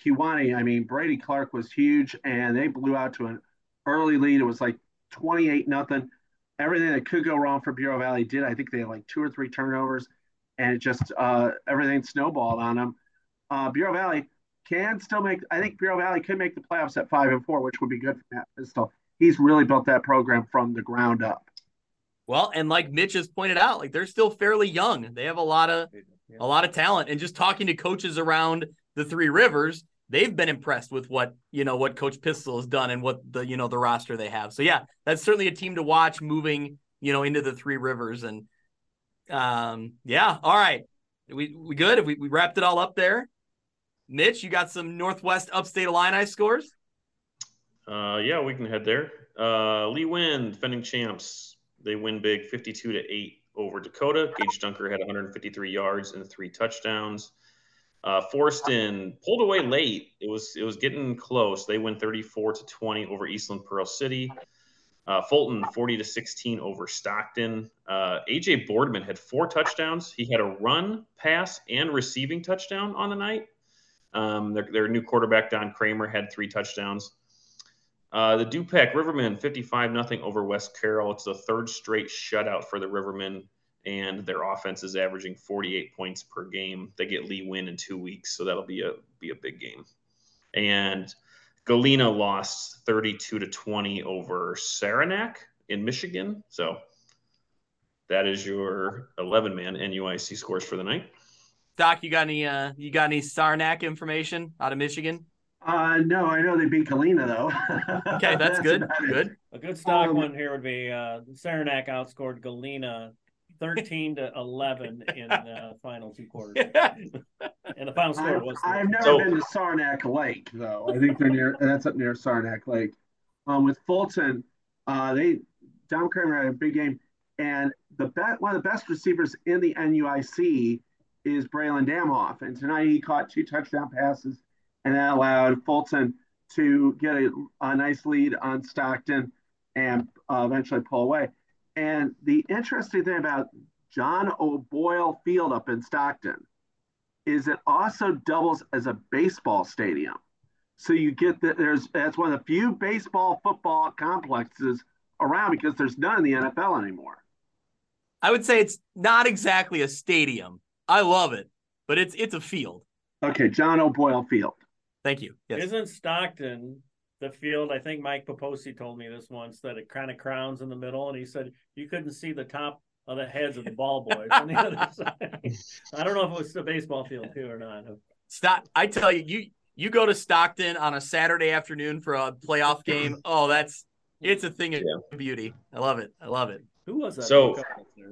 Kewanee, I mean, Brady Clark was huge and they blew out to an early lead. It was like 28 nothing. Everything that could go wrong for Bureau Valley did. I think they had like two or three turnovers and it just uh, everything snowballed on them. Uh, Bureau Valley can still make. I think Bureau Valley could make the playoffs at five and four, which would be good for Matt Pistol. He's really built that program from the ground up. well, and like Mitch has pointed out, like they're still fairly young. They have a lot of Yeah. a lot of talent. And just talking to coaches around the three rivers, they've been impressed with what you know what Coach Pistol has done and what the you know the roster they have. So yeah, that's certainly a team to watch moving you know into the three rivers. And um yeah, all right. We we good? We we wrapped it all up there. Mitch, you got some Northwest Upstate Illini scores? Uh, yeah, we can head there. Uh, Le-Win, defending champs. They win big 52 to 8 over Dakota. Gage Dunker had 153 yards and three touchdowns. Uh, Forreston pulled away late. It was it was getting close. They win 34 to 20 over Eastland Pearl City. Uh, Fulton 40 to 16 over Stockton. Uh, AJ Boardman had four touchdowns. He had a run, pass, and receiving touchdown on the night. Um, their, their new quarterback Don Kramer had three touchdowns. Uh, the Dupac Rivermen 55 nothing over West Carroll. It's the third straight shutout for the Rivermen and their offense is averaging 48 points per game. They get Le-Win in two weeks, so that'll be a be a big game. And Galena lost 32 to 20 over Saranac in Michigan. So that is your 11 man NUIC scores for the night. Doc, you got any uh you got any Saranac information out of Michigan? Uh, no, I know they beat Galena though. Okay, that's, that's good. Good. A good stock um, one here would be uh, Saranac outscored Galena 13 to 11 in the final two quarters. and the final score I've, was. I've never so, been to Saranac Lake, though. I think they're near, that's up near Saranac Lake. Um, with Fulton, uh, they, Don Kramer had a big game. And the bet, one of the best receivers in the NUIC is Braylon Damhoff. And tonight he caught two touchdown passes and that allowed Fulton to get a, a nice lead on Stockton and uh, eventually pull away. And the interesting thing about John O'Boyle Field up in Stockton is it also doubles as a baseball stadium. So you get that there's that's one of the few baseball football complexes around because there's none in the NFL anymore. I would say it's not exactly a stadium. I love it, but it's it's a field. Okay, John O'Boyle Field. Thank you. Yes. Isn't Stockton the field. I think Mike Poposi told me this once that it kind of crowns in the middle, and he said you couldn't see the top of the heads of the ball boys on the other side. I don't know if it was the baseball field too or not. Stop! I tell you, you you go to Stockton on a Saturday afternoon for a playoff game. Oh, that's it's a thing of yeah. beauty. I love it. I love it. Who was that? So,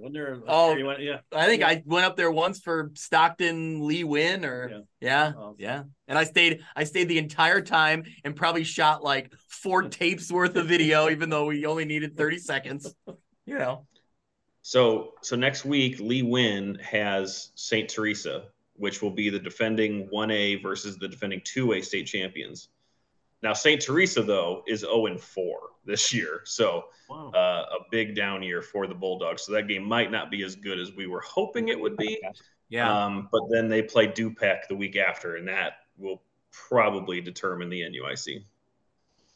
when there, oh, went, yeah. I think yeah. I went up there once for Stockton Le-Win, or yeah, yeah, awesome. yeah, And I stayed, I stayed the entire time and probably shot like four tapes worth of video, even though we only needed thirty seconds. You know. So, so next week, Le-Win has Saint Teresa, which will be the defending one A versus the defending two A state champions. Now, St. Teresa, though, is 0 and 4 this year. So wow. uh, a big down year for the Bulldogs. So that game might not be as good as we were hoping it would be. Yeah. Um, but then they play Dupac the week after, and that will probably determine the NUIC.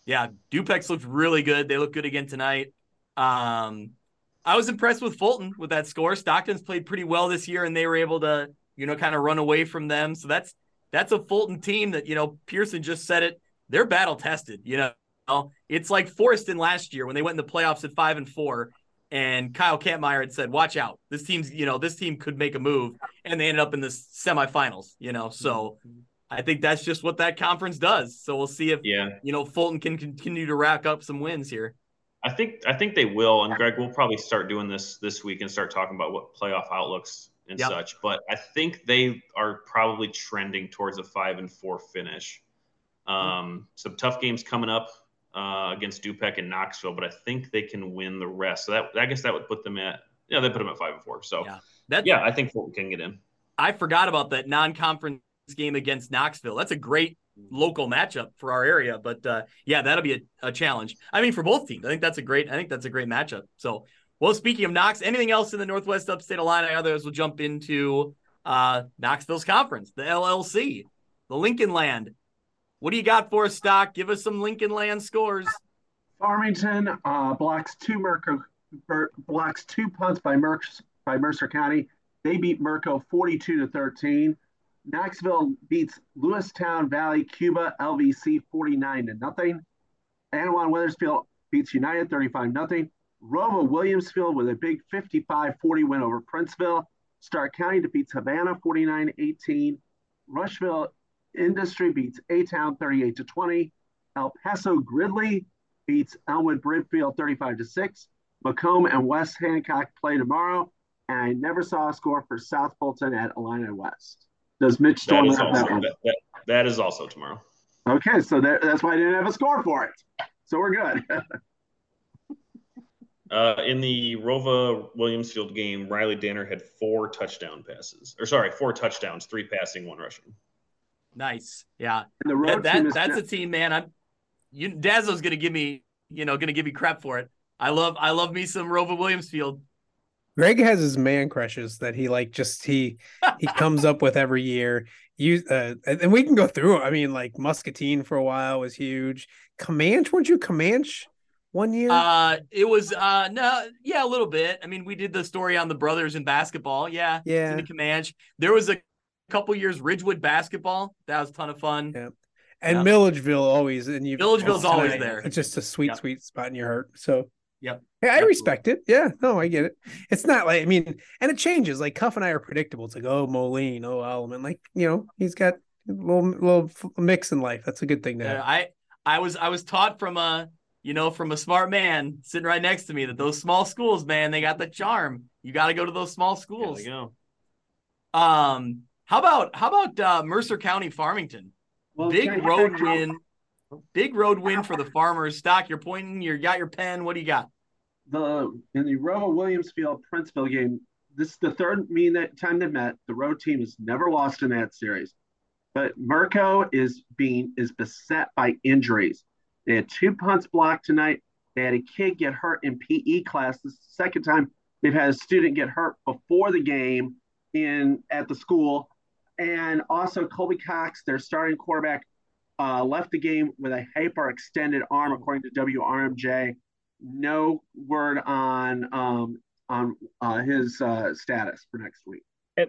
Yeah, Dupac's looked really good. They look good again tonight. Um, I was impressed with Fulton with that score. Stockton's played pretty well this year, and they were able to, you know, kind of run away from them. So that's that's a Fulton team that you know Pearson just said it they're battle tested. You know, it's like Forreston last year when they went in the playoffs at five and four, and Kyle Kampmeyer had said, "Watch out, this team's you know this team could make a move," and they ended up in the semifinals. You know, so. Mm-hmm. I think that's just what that conference does. So we'll see if yeah. you know Fulton can continue to rack up some wins here. I think I think they will, and Greg, we'll probably start doing this this week and start talking about what playoff outlooks and yep. such. But I think they are probably trending towards a five and four finish. Um, some tough games coming up uh, against Dupac and Knoxville, but I think they can win the rest. So that I guess that would put them at yeah, they put them at five and four. So yeah, that, yeah I think Fulton can get in. I forgot about that non-conference game against Knoxville. That's a great local matchup for our area, but uh, yeah, that'll be a, a challenge. I mean, for both teams, I think that's a great. I think that's a great matchup. So, well, speaking of Knox, anything else in the Northwest Upstate Illini? Others will jump into uh, Knoxville's conference, the LLC, the Lincoln Land what do you got for us, Stock? Give us some Lincoln Land scores. Farmington uh, blocks two Merco blocks two punts by Mercer by Mercer County. They beat Merco 42 to 13. Knoxville beats Lewistown Valley Cuba LVC 49 to nothing. Annawan Wethersfield beats United 35 nothing. ROWVA Williamsfield with a big 55-40 win over Princeville. Stark County defeats Havana 49-18. Rushville Industry beats A Town 38 to 20. El Paso Gridley beats Elmwood Brimfield 35 to 6. Macomb and West Hancock play tomorrow. And I never saw a score for South Fulton at Illini West. Does Mitch Storm that have that one? That, that, that is also tomorrow. Okay, so that, that's why I didn't have a score for it. So we're good. Uh, in the ROWVA Williamsfield game, Riley Danner had four touchdown passes, or sorry, four touchdowns, three passing, one rushing. Nice, yeah. And the road That, team that is that's now- a team, man. I'm you Dazzo's gonna give me, you know, gonna give me crap for it. I love I love me some ROWVA Williamsfield. Greg has his man crushes that he like just he he comes up with every year. You uh, and and we can go through. I mean, like Muscatine for a while was huge. Camanche, weren't you Camanche one year? Uh it was uh no yeah a little bit. I mean we did the story on the brothers in basketball. Yeah. yeah, Jimmy Comanche. There was a couple years Ridgewood basketball. That was a ton of fun. Yeah. and yeah. Milledgeville always. And you Milledgeville's always tonight, there. It's just a sweet, Yep. sweet spot in your heart. So Yep. Yeah, I Absolutely. respect it. Yeah, no, I get it. It's not like I mean, and it changes. Like Cuff and I are predictable. It's like, oh, Moline, oh, Alleman. Like you know, he's got a little little mix in life. That's a good thing to have. I I was I was taught from a you know from a smart man sitting right next to me that those small schools, man, they got the charm. You got to go to those small There schools. we go. Um, how about how about uh, Mercer County Farmington? Well, Big road win. Big road win for the farmers. Stock, you're pointing. You got your pen. What do you got? the in the ROWVA Williamsfield Princeville game, this is the third mean that time they've met. The road team has never lost in that series. But Mirko is being is beset by injuries. They had two punts blocked tonight. They had a kid get hurt in PE class. This is the second time they've had a student get hurt before the game in at the school. And also Colby Cox, their starting quarterback, uh, left the game with a hyperextended arm, according to WRMJ no word on um on uh, his uh, status for next week.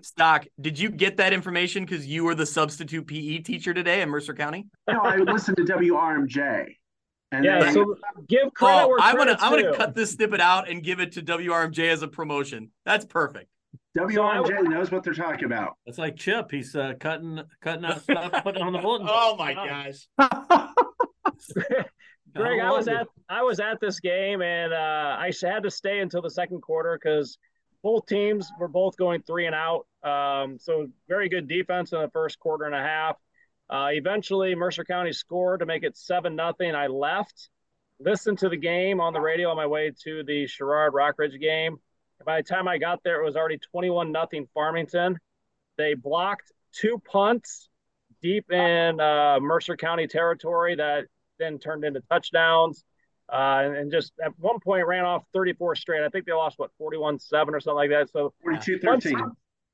Stock, did you get that information because you were the substitute PE teacher today in Mercer County? No, I listened to WRMJ. And Yeah, they- so give credit Oh, where I'm gonna credit's I'm gonna cut this snippet out and give it to WRMJ as a promotion. That's perfect. WRMJ knows what they're talking about. It's like Chip. He's uh, cutting cutting out stuff, putting on the bulletin. Oh board. my gosh. Greg, I I was at I was at this game and uh, I had to stay until the second quarter because both teams were both going three and out. Um, so very good defense in the first quarter and a half. Uh, eventually, Mercer County scored to make it seven nothing. I left, listened to the game on the radio on my way to the Sherrard Rockridge game. By the time I got there, it was already twenty-one nothing Farmington. They blocked two punts deep in uh, Mercer County territory that then turned into touchdowns. Uh, and, and just at one point ran off 34 straight. I think they lost what 41-7 or something like that. So 42-13.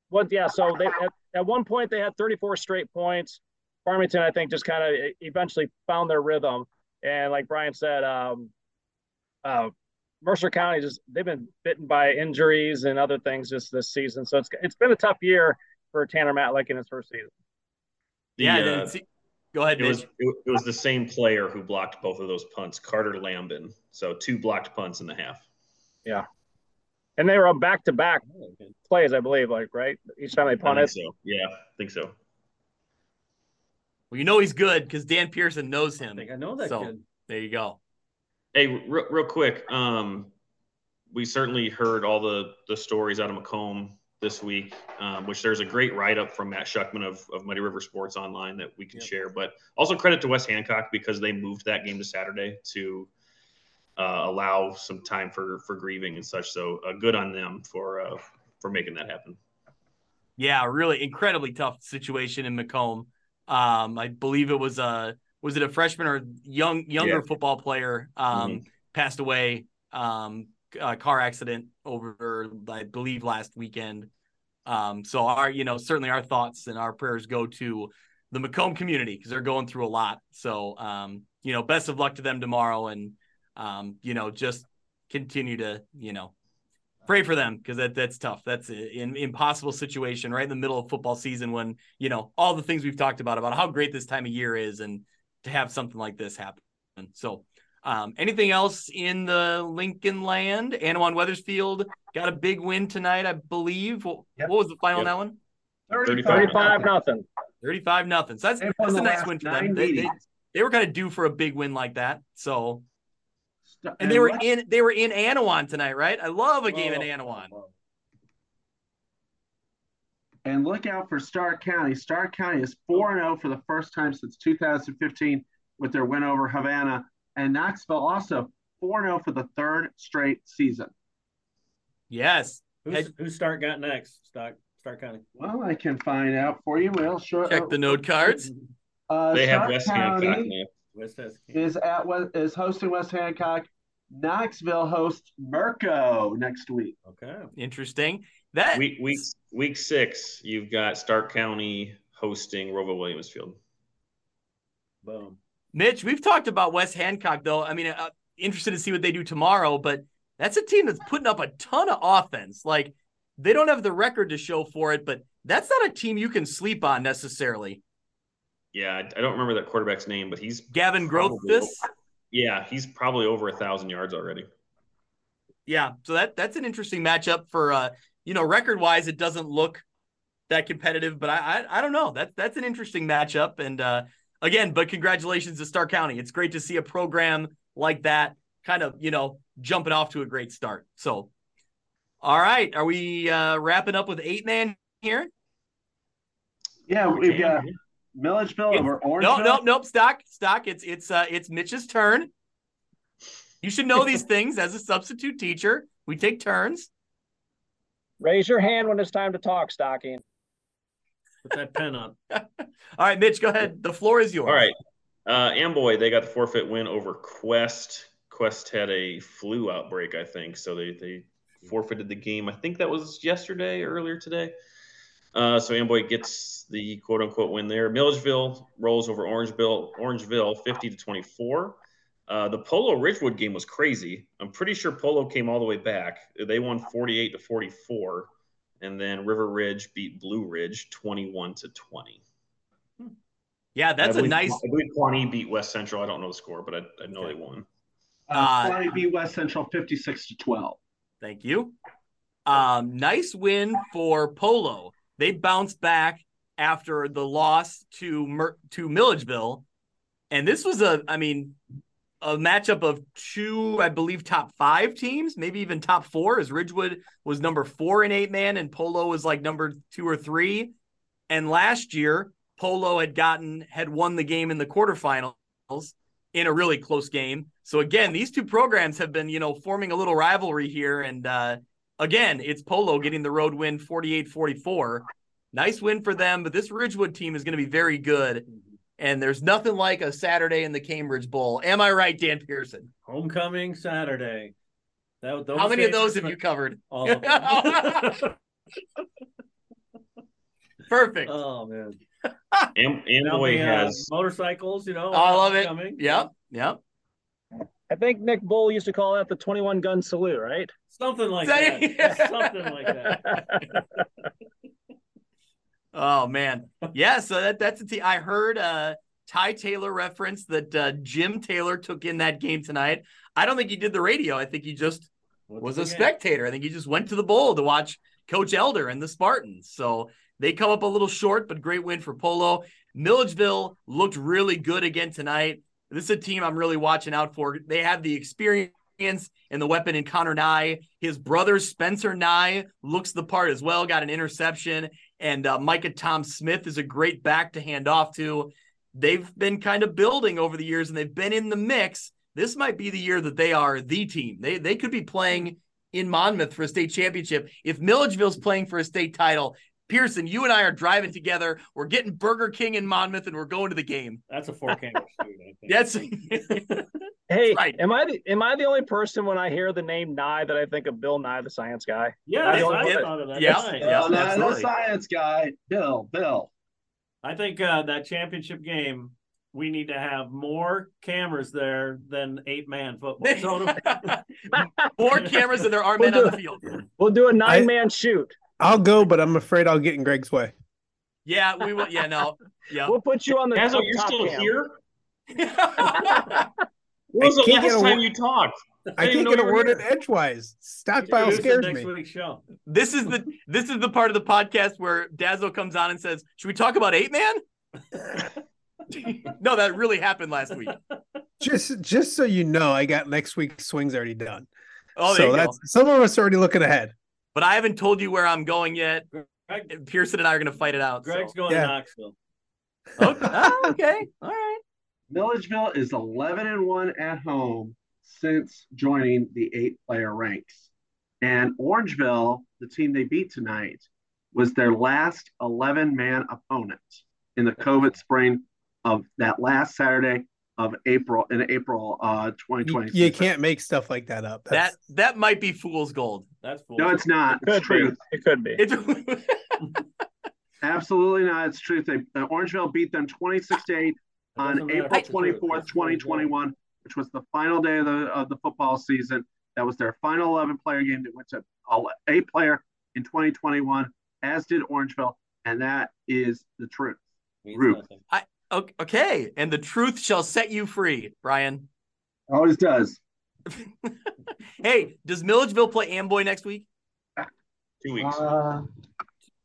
what? Yeah. So they at, at one point they had 34 straight points. Farmington, I think, just kind of eventually found their rhythm. And like Brian said, um, uh, Mercer County just they've been bitten by injuries and other things just this season. So it's it's been a tough year for Tanner Matlick in his first season. The, yeah, uh, then see, go ahead, it Mitch. was it, it was the same player who blocked both of those punts, Carter Lambin. So two blocked punts in the half. Yeah, and they were on back to back plays, I believe, like right each time they I punted. so. Yeah, I think so. Well, you know he's good because Dan Pearson knows I him. think I know that So- kid. There you go. Hey, real, real quick, um, we certainly heard all the the stories out of Macomb this week, um, which there's a great write up from Matt Shuckman of, of Muddy River Sports Online that we can Yep. share. But also credit to West Hancock because they moved that game to Saturday to uh, allow some time for for grieving and such. So uh, good on them for uh, for making that happen. Yeah, really incredibly tough situation in Macomb. Um, I believe it was a was it a freshman or young younger Yeah. football player um passed away um a car accident over I believe last weekend. Um, so our you know certainly our thoughts and our prayers go to the Macomb community because they're going through a lot. So um, you know, best of luck to them tomorrow, and um, you know, just continue to you know pray for them because that that's tough. That's an impossible situation right in the middle of football season when you know all the things we've talked about about how great this time of year is, and to have something like this happen. So, um, anything else in the Lincoln land? Annawan Wethersfield got a big win tonight, I believe. What, Yep. what was the final Yep. on that one? 35 nothing. Thirty-five nothing. So that's They've that's a nice win for them. They, they, they were kind of due for a big win like that. So, And and they were let's- in they were in Annawan tonight, right? I love a game in Whoa. Anawan. And look out for Stark County. Stark County is 4 0 for the first time since 2015 with their win over Havana. And Knoxville also 4 0 for the third straight season. Yes. Who's, who's Stark got next? Stark, Stark County. Well, I can find out for you. Well, sure. Check the note cards. Uh, They have Stark West County Hancock now. West Tuscany. is at is hosting West Hancock. Knoxville hosts Mirco next week. Okay. Interesting. That Week week week six, you've got Stark County hosting Roval Williamsfield. Boom. Mitch, we've talked about West Hancock though. I mean, uh, interested to see what they do tomorrow, but that's a team that's putting up a ton of offense. Like they don't have the record to show for it, but that's not a team you can sleep on necessarily. Yeah, I, I don't remember that quarterback's name, but he's Gavin Probably. Grothfus. yeah, he's probably over a thousand yards already. Yeah, so that that's an interesting matchup for uh, you know, record wise, it doesn't look that competitive, but I, I I don't know. That's that's an interesting matchup. And uh again, but congratulations to Stark County. It's great to see a program like that kind of, you know, jumping off to a great start. So all right. Are we uh wrapping up with eight man here? Yeah, We we've got yeah. Milledgeville It's- over Orangeville. No, no, nope. Stock, stock. It's it's uh it's Mitch's turn. You should know these things as a substitute teacher. We take turns. Raise your hand when it's time to talk, Stocking. Put that pen up. All right, Mitch, go ahead. The floor is yours. All right. Uh, Amboy, they got the forfeit win over Quest. Quest had a flu outbreak, I think, so they, they forfeited the game. I think that was yesterday, or earlier today. Uh, so Amboy gets the quote unquote win there. Milledgeville rolls over Orangeville, Orangeville 50 to 24. Uh, the Polo Ridgewood game was crazy. I'm pretty sure Polo came all the way back. They won 48 to 44, and then River Ridge beat Blue Ridge 21 to 20. Yeah, that's I a believe- nice. I believe Pawnee beat West Central. I don't know the score, but I, I know they won. Uh, Uh, Pawnee beat West Central 56 to 12. Thank you. Um, nice win for Polo. They bounced back after the loss to Mer- to Milledgeville, and this was a, I mean, a matchup of two, I believe, top five teams, maybe even top four. As Ridgewood was number four in eight man, and Polo was like number two or three. And last year, Polo had gotten had won the game in the quarterfinals in a really close game. So again, these two programs have been, you know, forming a little rivalry here. And uh, again, it's Polo getting the road win 48-44. Nice win for them, but this Ridgewood team is going to be very good. And there's nothing like a Saturday in the Cambridge Bowl. Am I right, Dan Pearson? Homecoming Saturday. That, those How many of those have you covered? All of them. Perfect. oh man. Am- Now Amboy the, uh, has motorcycles. You know. I love it. Coming. Yep. Yep. I think Nick Bull used to call that the 21 gun salute, right? Something like Say- that. Something like that. Oh man, yeah. So that that's a team. I heard uh, Ty Taylor reference that uh, Jim Taylor took in that game tonight. I don't think he did the radio. I think he just What's was a game? spectator. I think he just went to the bowl to watch Coach Elder and the Spartans. So they come up a little short, but great win for Polo. Milledgeville looked really good again tonight. This is a team I'm really watching out for. They have the experience and the weapon in Connor Nye. His brother Spencer Nye looks the part as well. Got an interception, and uh, Micah Tom Smith is a great back to hand off to. They've been kind of building over the years, and they've been in the mix. This might be the year that they are the team. They they could be playing in Monmouth for a state championship. If Milledgeville's playing for a state title, Pearson, you and I are driving together. We're getting Burger King in Monmouth, and we're going to the game. That's a four camera shoot. I think. That's Hey, Right. am I the am I the only person when I hear the name Nye that I think of Bill Nye the Science Guy? Yeah, I I, thought of that. Yeah. tonight. Yeah, Oh, no, the science guy, Bill, Bill. I think uh, that championship game, we need to have more cameras there than eight man football. So more cameras than there are men on the field. We'll do a nine man shoot. I'll go, but I'm afraid I'll get in Greg's way. Yeah, we will. Yeah, no. Yeah. We'll put you on the Hazel, up you're still cam. here? When was the last time wo- you talked? I didn't can't get a word here. in edgewise. Stockpile Introduce scares next me. week's show. this is the this is the part of the podcast where Dazzo comes on and says, "Should we talk about eight man?" no, that really happened last week. Just just so you know, I got next week's swings already done. Oh, there so you go. that's some of us are already looking ahead. But I haven't told you where I'm going yet. Greg, Pearson and I are going to fight it out. so. Greg's going Yeah. to Knoxville. Okay. Ah, okay. All right. Milledgeville is 11 and 1 at home, since joining the eight player ranks. And Orangeville, the team they beat tonight, was their last 11 man opponent in the COVID spring of that last Saturday of April in April uh 2020. You, you can't make stuff like that up. That that might be fool's gold. That's full. no, it's not. It It's could be. It could be. It's Absolutely not. It's truth. They, uh, Orangeville beat them 26 to 8 on April 24th, 2021, which was the final day of the of the football season. That was their final 11 player game that went to all eight player in 2021, as did Orangeville, and that is the truth. Means Roof. nothing. O- okay, and the truth shall set you free, Brian. Always does. Hey, does Milledgeville play Amboy next week? Two weeks. Uh,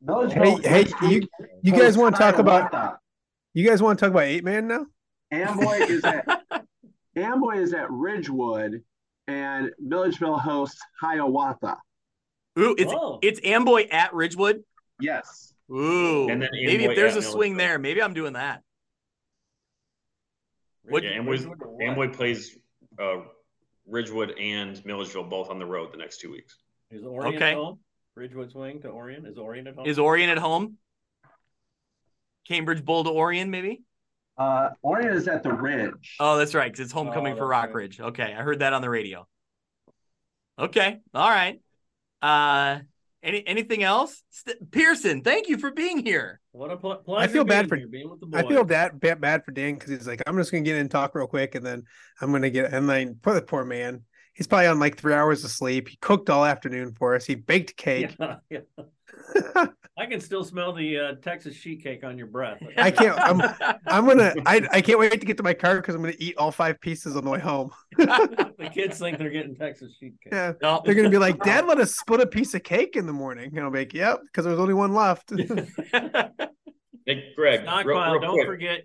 Hey, hey, you you guys want to talk about you guys want to talk about eight man now? Amboy is at Amboy is at Ridgewood, and Milledgeville hosts Hiawatha. Ooh, it's Oh. it's Amboy at Ridgewood. Yes. Ooh, And then maybe if there's a swing there, maybe I'm doing that. What- yeah, Amboy's, Ridgewood what? Amboy plays uh, Ridgewood and Milledgeville both on the road the next two weeks. Is Orion Okay. home? Ridgewood swing to Orion. Is Orion at home? Is Orion at home? Cambridge Bowl to Orion, maybe. Uh, Orion is at the Ridge. Oh, that's right, because it's homecoming Oh, for that's right. Rockridge. Okay, I heard that on the radio. Okay, all right. Uh, any anything else? St- Pearson, thank you for being here. What a pl- I feel bad for- here, being with the I feel bad bad, bad for Dan because he's like, I'm just gonna get in and talk real quick, and then I'm gonna get and then poor the poor man. He's probably on like three hours of sleep. He cooked all afternoon for us. He baked cake. Yeah, yeah. I can still smell the uh, Texas sheet cake on your breath. I can't. I'm I'm gonna. I I can't wait to get to my car because I'm gonna eat all five pieces on the way home. the kids think they're getting Texas sheet cake. Yeah, No. they're gonna be like, Dad, let us split a piece of cake in the morning. And I'll be like, Yep, because there's only one left. Hey, Greg, real, Stockpile. real Don't quick. forget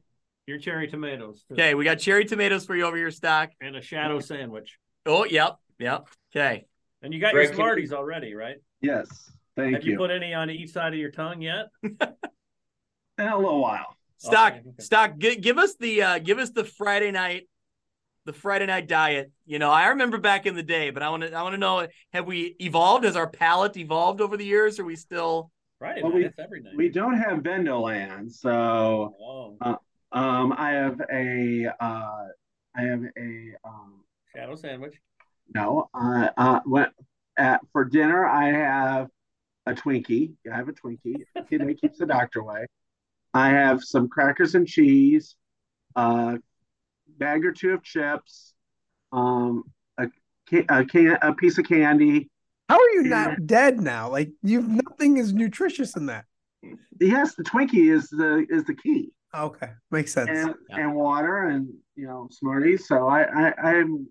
your cherry tomatoes. too. okay, we got cherry tomatoes for you over your stock. And a shadow sandwich. Oh, yep, yep. Okay. And you got Greg, your can Smarties already, right? Yes. Thank you. Have you. you. put any on each side of your tongue yet? In a little while. Stock, Okay, okay. stock. G- give us the uh, give us the Friday night, the Friday night diet. You know, I remember back in the day, but I want to I want to know: Have we evolved? Has our palate evolved over the years? Are we still? Friday Well, night. we- every night. We don't have Vendoland, so oh, um, I have a uh, I have a um, shadow sandwich. no. Uh, uh, when, at for dinner, I have a Twinkie. I have a Twinkie. Twinkie that keeps the doctor away. I have some crackers and cheese, a bag or two of chips, um, a a, can, a piece of candy. How are you not dead now? Like you, nothing is nutritious in that. Yes, the Twinkie is the is the key. Okay, makes sense. and Yeah. and water and you know Smarties. So I, I I'm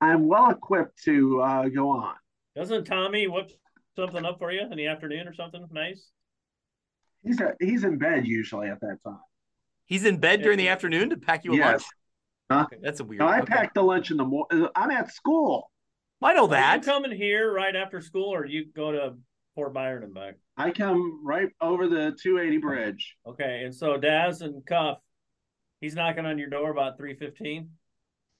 I'm well equipped to uh, go on. Doesn't Tommy whip something up for you in the afternoon or something nice? He's a, he's in bed usually at that time. He's in bed during the afternoon to pack you a Yes. lunch. Huh? That's a weird. No, I okay. packed the lunch in the morning. I'm at school. I know Are you that. coming here right after school, or do you go to Port Byron and back? I come right over the 280 bridge. Okay, and so Daz and Cuff, he's knocking on your door about three fifteen.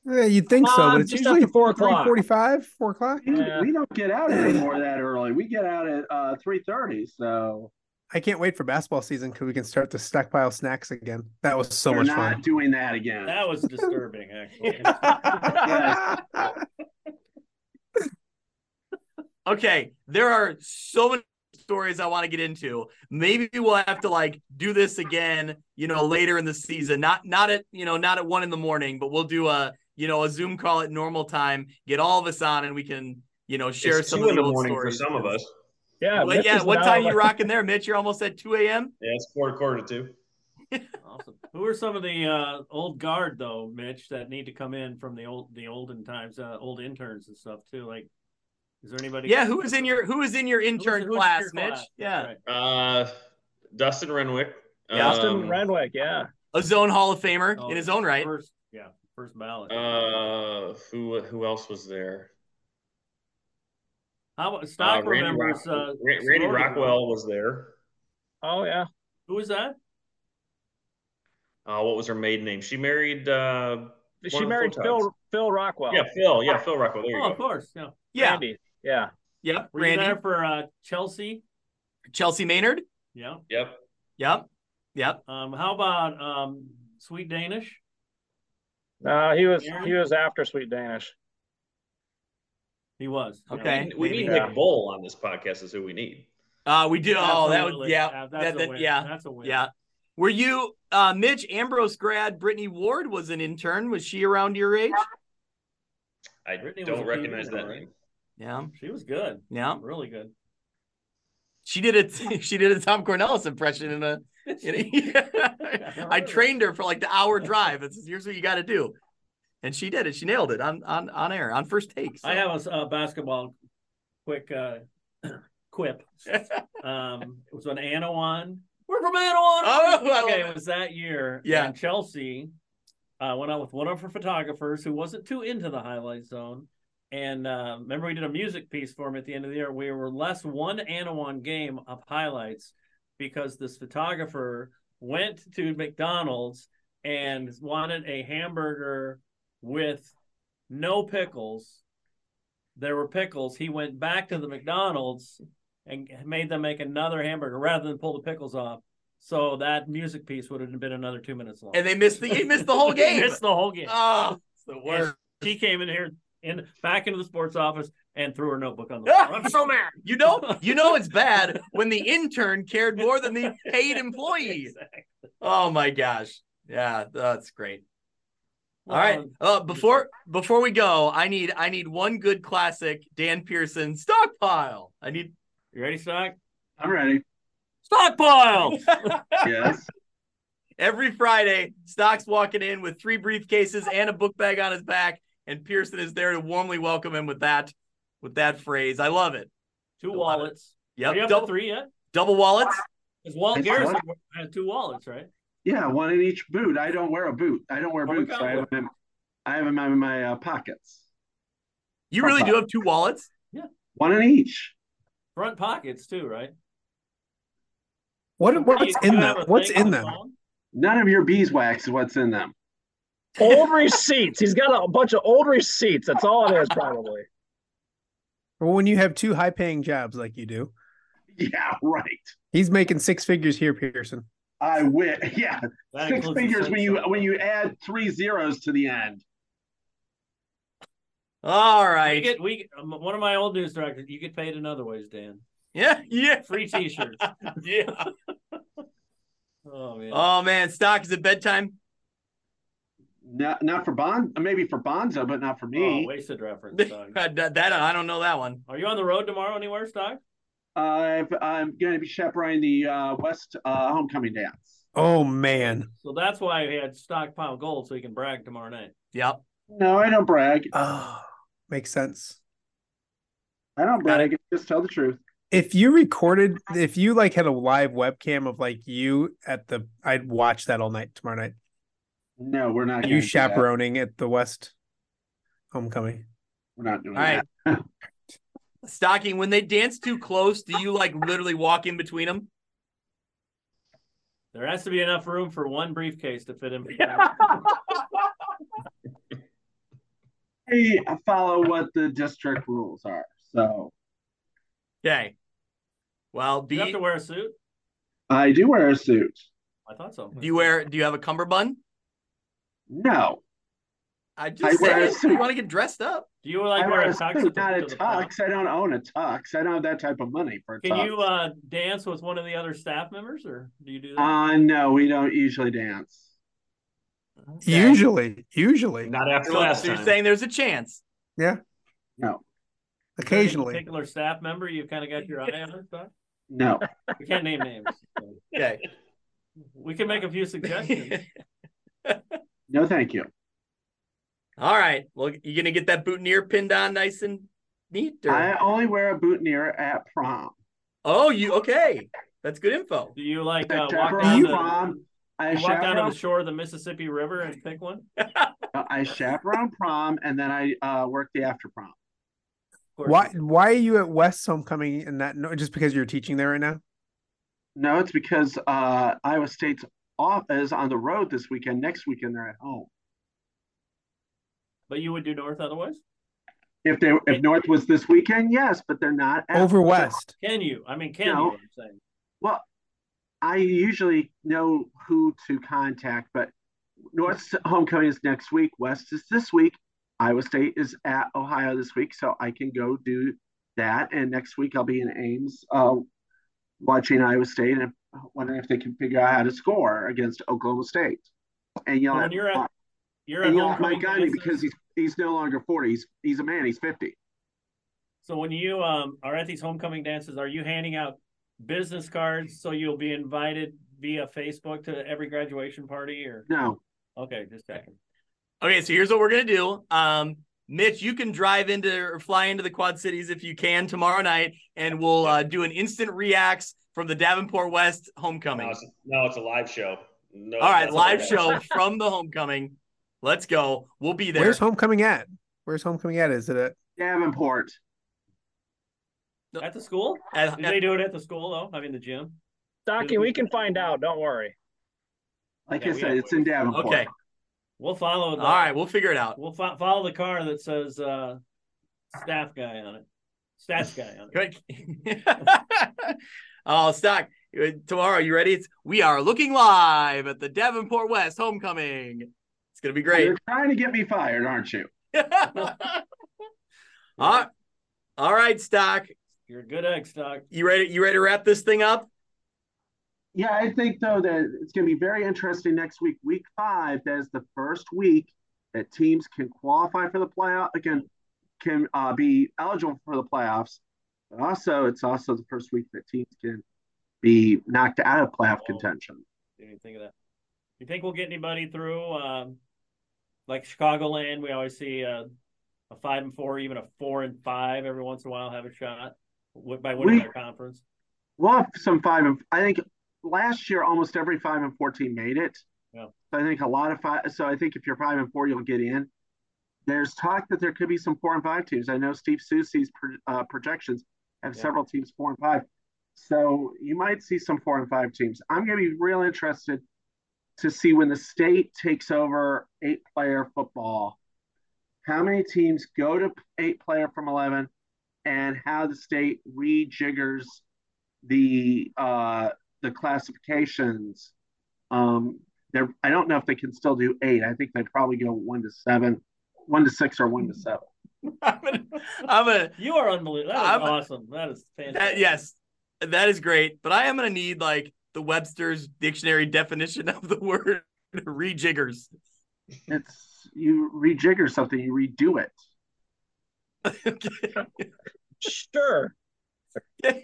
Yeah, you'd think so, Uh, but it's just usually four o'clock. forty-five, four o'clock. We, Yeah. we don't get out anymore that early. We get out at uh, 3:30. So I can't wait for basketball season because we can start to stockpile snacks again. That was so we're much not fun. doing that again. That was disturbing, actually. okay, there are so many stories I want to get into. Maybe we'll have to like do this again, you know, later in the season. Not not at you know not at one in the morning, but we'll do a you know a Zoom call at normal time. Get all of us on, and we can you know share it's some two of in the the old morning stories. for some of us. Yeah. Well, yeah, what now time you rocking there, Mitch? You're almost at two a.m. Yeah, it's quarter quarter to two. awesome. Who are some of the uh, old guard though, Mitch, that need to come in from the old the olden times, uh, old interns and stuff too? Like, is there anybody? Yeah, who is in your who is in your intern who's in class, your Mitch? class? Yeah, Right. Uh, Dustin Renwick. Dustin um, Renwick, yeah. a zone Hall of Famer Oh, in his own right. First, yeah, first ballot. Uh, who who else was there? How about Uh, stock Randy, remembers? Rock- Uh, Ra- Randy sorority Rockwell was there. Oh yeah. Who was that? Uh, what was her maiden name? She married uh, she One of the married photogs. Phil Phil Rockwell. Yeah, Phil. Yeah, Phil Rockwell. There you Oh, of course. Yeah. Yeah. Randy. Yeah. Yep. Were you Randy. there for uh, Chelsea? Chelsea Maynard. Yeah. Yep. Yep. Yep. Um, how about um, Sweet Danish? Uh, he was Aaron? he was after Sweet Danish. He was. yeah. Okay. We maybe. need Nick Bull on this podcast. Is who we need. Uh, we do. Oh, that would. Absolutely. Yeah. Uh, That's that- a that- win. yeah. That's a win. Yeah. Were you uh Mitch Ambrose grad Brittany Ward was an intern? Was she around your age? I Brittany don't recognize that name. Yeah. She was good. Yeah. Really good. She did it. She did a Tom Cornellis impression in a. In a I trained her for like the hour drive. It's here's what you got to do, and she did it. She nailed it on on on air on first take. so. I have a basketball quick uh, quip. Um, it was when Anna won. We're from Anna Oh, okay, it was that year. Yeah. and Chelsea uh, went out with one of her photographers who wasn't too into the highlight zone. And uh, remember, we did a music piece for him at the end of the year. We were less one Annawan game of highlights because this photographer went to McDonald's and wanted a hamburger with no pickles. There were pickles. He went back to the McDonald's and made them make another hamburger rather than pull the pickles off. So that music piece would have been another two minutes long. and they missed the he missed the whole He game. missed the whole game. Oh, it's the And worst. She came in here in back into the sports office and threw her notebook on the floor. I'm so mad. You know, you know it's bad when the intern cared more than the paid employee. Exactly. Oh my gosh. Yeah, that's great. All Well, right. Uh, before before we go, I need I need one good classic Dan Pearson stockpile. I need You ready, Stock? I'm ready. Stockpile. Yes. every Friday. Stock's walking in with three briefcases and a book bag on his back, and Pearson is there to warmly welcome him with that with that phrase. I love it. two wallets. Are you Yep. up Double, to three yet? double wallets. Because Walt It's Garrison what? has two wallets, right? Yeah, one in each boot. I don't wear a boot. I don't wear Oh, we boots. got I have them in, I have them in my uh, pockets. You really do have two wallets. Yeah, one in each. Front pockets too, right? What So what's in them? What's in them? None of your beeswax is what's in them. Old receipts. He's got a bunch of old receipts. That's all it is, probably. Or when you have two high paying jobs like you do. Yeah, right. He's making six figures here, Pearson. I win. Yeah, That six figures when you sunshine. when you add three zeros to the end. All right. We get we um, one of my old news directors. You get paid in other ways, Dan. yeah. Yeah. Free T-shirts. Yeah. oh man. Oh man, stock is it bedtime? Not not for Bond, maybe for Bonzo, but not for me. Oh, me. wasted reference. Doug. that, that- I don't know that one. Are you on the road tomorrow anywhere, Stock? I've, I'm going to be chaperoning the uh, West uh, homecoming dance. Oh man. So that's why he had stockpile gold so he can brag tomorrow night. Yep. No, I don't brag. Oh, makes sense. I don't brag. I just tell the truth. If you recorded, if you like had a live webcam of like you at the, I'd watch that all night tomorrow night. No, we're not. You gonna that. chaperoning at the West homecoming. We're not doing All right. that. Stocking, when they dance too close, do you like literally walk in between them? There has to be enough room for one briefcase to fit in. I follow what the district rules are. So Okay. Well, do Do you have to wear a suit? I do wear a suit. I thought so. do you wear do you have a cummerbund? No, I I just wear a say suit. you want to get dressed up. Do you like I wear wear a a tux? suit, not a to the tux. I don't own a tux. I don't have that type of money for a Can tux. you uh, dance with one of the other staff members, or do you do that? Uh, no, we don't usually dance. Okay. Usually, usually, Not after So, last so you're time. saying there's a chance. Yeah. No, Any occasionally. particular staff member you've kind of got your eye on or stuff? no. We can't name names. Okay. We can make a few suggestions. No, thank you. All right. Well, you gonna get that boutonniere pinned on nice and neat? Or... I only wear a boutonniere at prom. Oh, you okay? That's good info. Do you like uh, walk down You- the, prom. I you walk down to the shore of the Mississippi River and pick one? I chaperone prom, and then I uh, work the after prom. Why? Why are you at West homecoming and that? no, just because you're teaching there right now? No, it's because uh, Iowa State's off is on the road this weekend. Next weekend they're at home. But you would do North otherwise? If they if North was this weekend, yes, but they're not at- Over West. Can you? I mean, can No. you? I'm saying. Well, I usually know who to contact, but North's homecoming is next week. West is this week. Iowa State is at Ohio this week, so I can go do that. And next week I'll be in Ames, uh, watching Iowa State and wondering if they can figure out how to score against Oklahoma State. And you know, you're at you're at and you'll have Mike Gundy dances. because he's he's no longer forty. He's he's a man. He's fifty. So when you um are at these homecoming dances, are you handing out business cards so you'll be invited via Facebook to every graduation party or No, okay, just checking. Okay, so here's what we're gonna do. Um, Mitch, you can drive into or fly into the Quad Cities if you can tomorrow night, and we'll uh, do an instant Reax from the Davenport West homecoming. No, it's, no, it's a live show. No, All right, live show from the homecoming. Let's go. We'll be there. Where's homecoming at? Where's homecoming at? Is it at Davenport. At the school? At- at- they do it at the school though? I mean the gym. Stocky, we can find out. Don't worry. Like Yeah, I said, it's in Davenport. okay. We'll follow. The, All right, we'll figure it out. We'll fo- follow the car that says uh, staff guy on it, stats guy on it. Good. oh, stock. Tomorrow, you ready? It's, we are looking live at the Davenport West homecoming. It's gonna be great. You're trying to get me fired, aren't you? all right, all right, stock. You're a good egg stock. You ready? You ready to wrap this thing up? Yeah, I think though that it's going to be very interesting next week. Week five, that is the first week that teams can qualify for the playoff again, can uh, be eligible for the playoffs. But also, it's also the first week that teams can be knocked out of playoff contention. Didn't think of that. You think we'll get anybody through? Um, like Chicagoland, we always see a, a five and four, even a four and five every once in a while have a shot by winning We- their conference. We'll have some five and I think last year almost every five and four team made it. Yeah. So I think a lot of five. So I think if you're five and four, you'll get in. There's talk that there could be some four and five teams. I know Steve Soucie's pro, uh, projections have Yeah. several teams four and five. So you might see some four and five teams. I'm going to be real interested to see when the state takes over eight player football, how many teams go to eight player from 11 and how the state rejiggers the uh, the classifications. Um, there, I don't know if they can still do eight. I think they'd probably go one to seven, one to six, or one to seven. I'm gonna, I'm gonna You are unbelievable. That is I'm- awesome. That is fantastic. that, yes, that is great. But I am gonna need like the Webster's dictionary definition of the word rejiggers. It's you rejigger something, you redo it. Sure.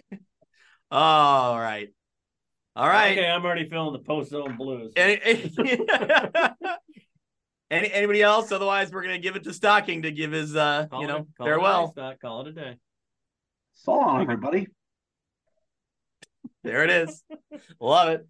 All right. All right. Okay, I'm already feeling the post zone blues. Any, any, anybody else? Otherwise, we're gonna give it to Stocking to give his uh Call you know it a farewell. day, Scott. Call it a day. So long, everybody. There it is. Love it.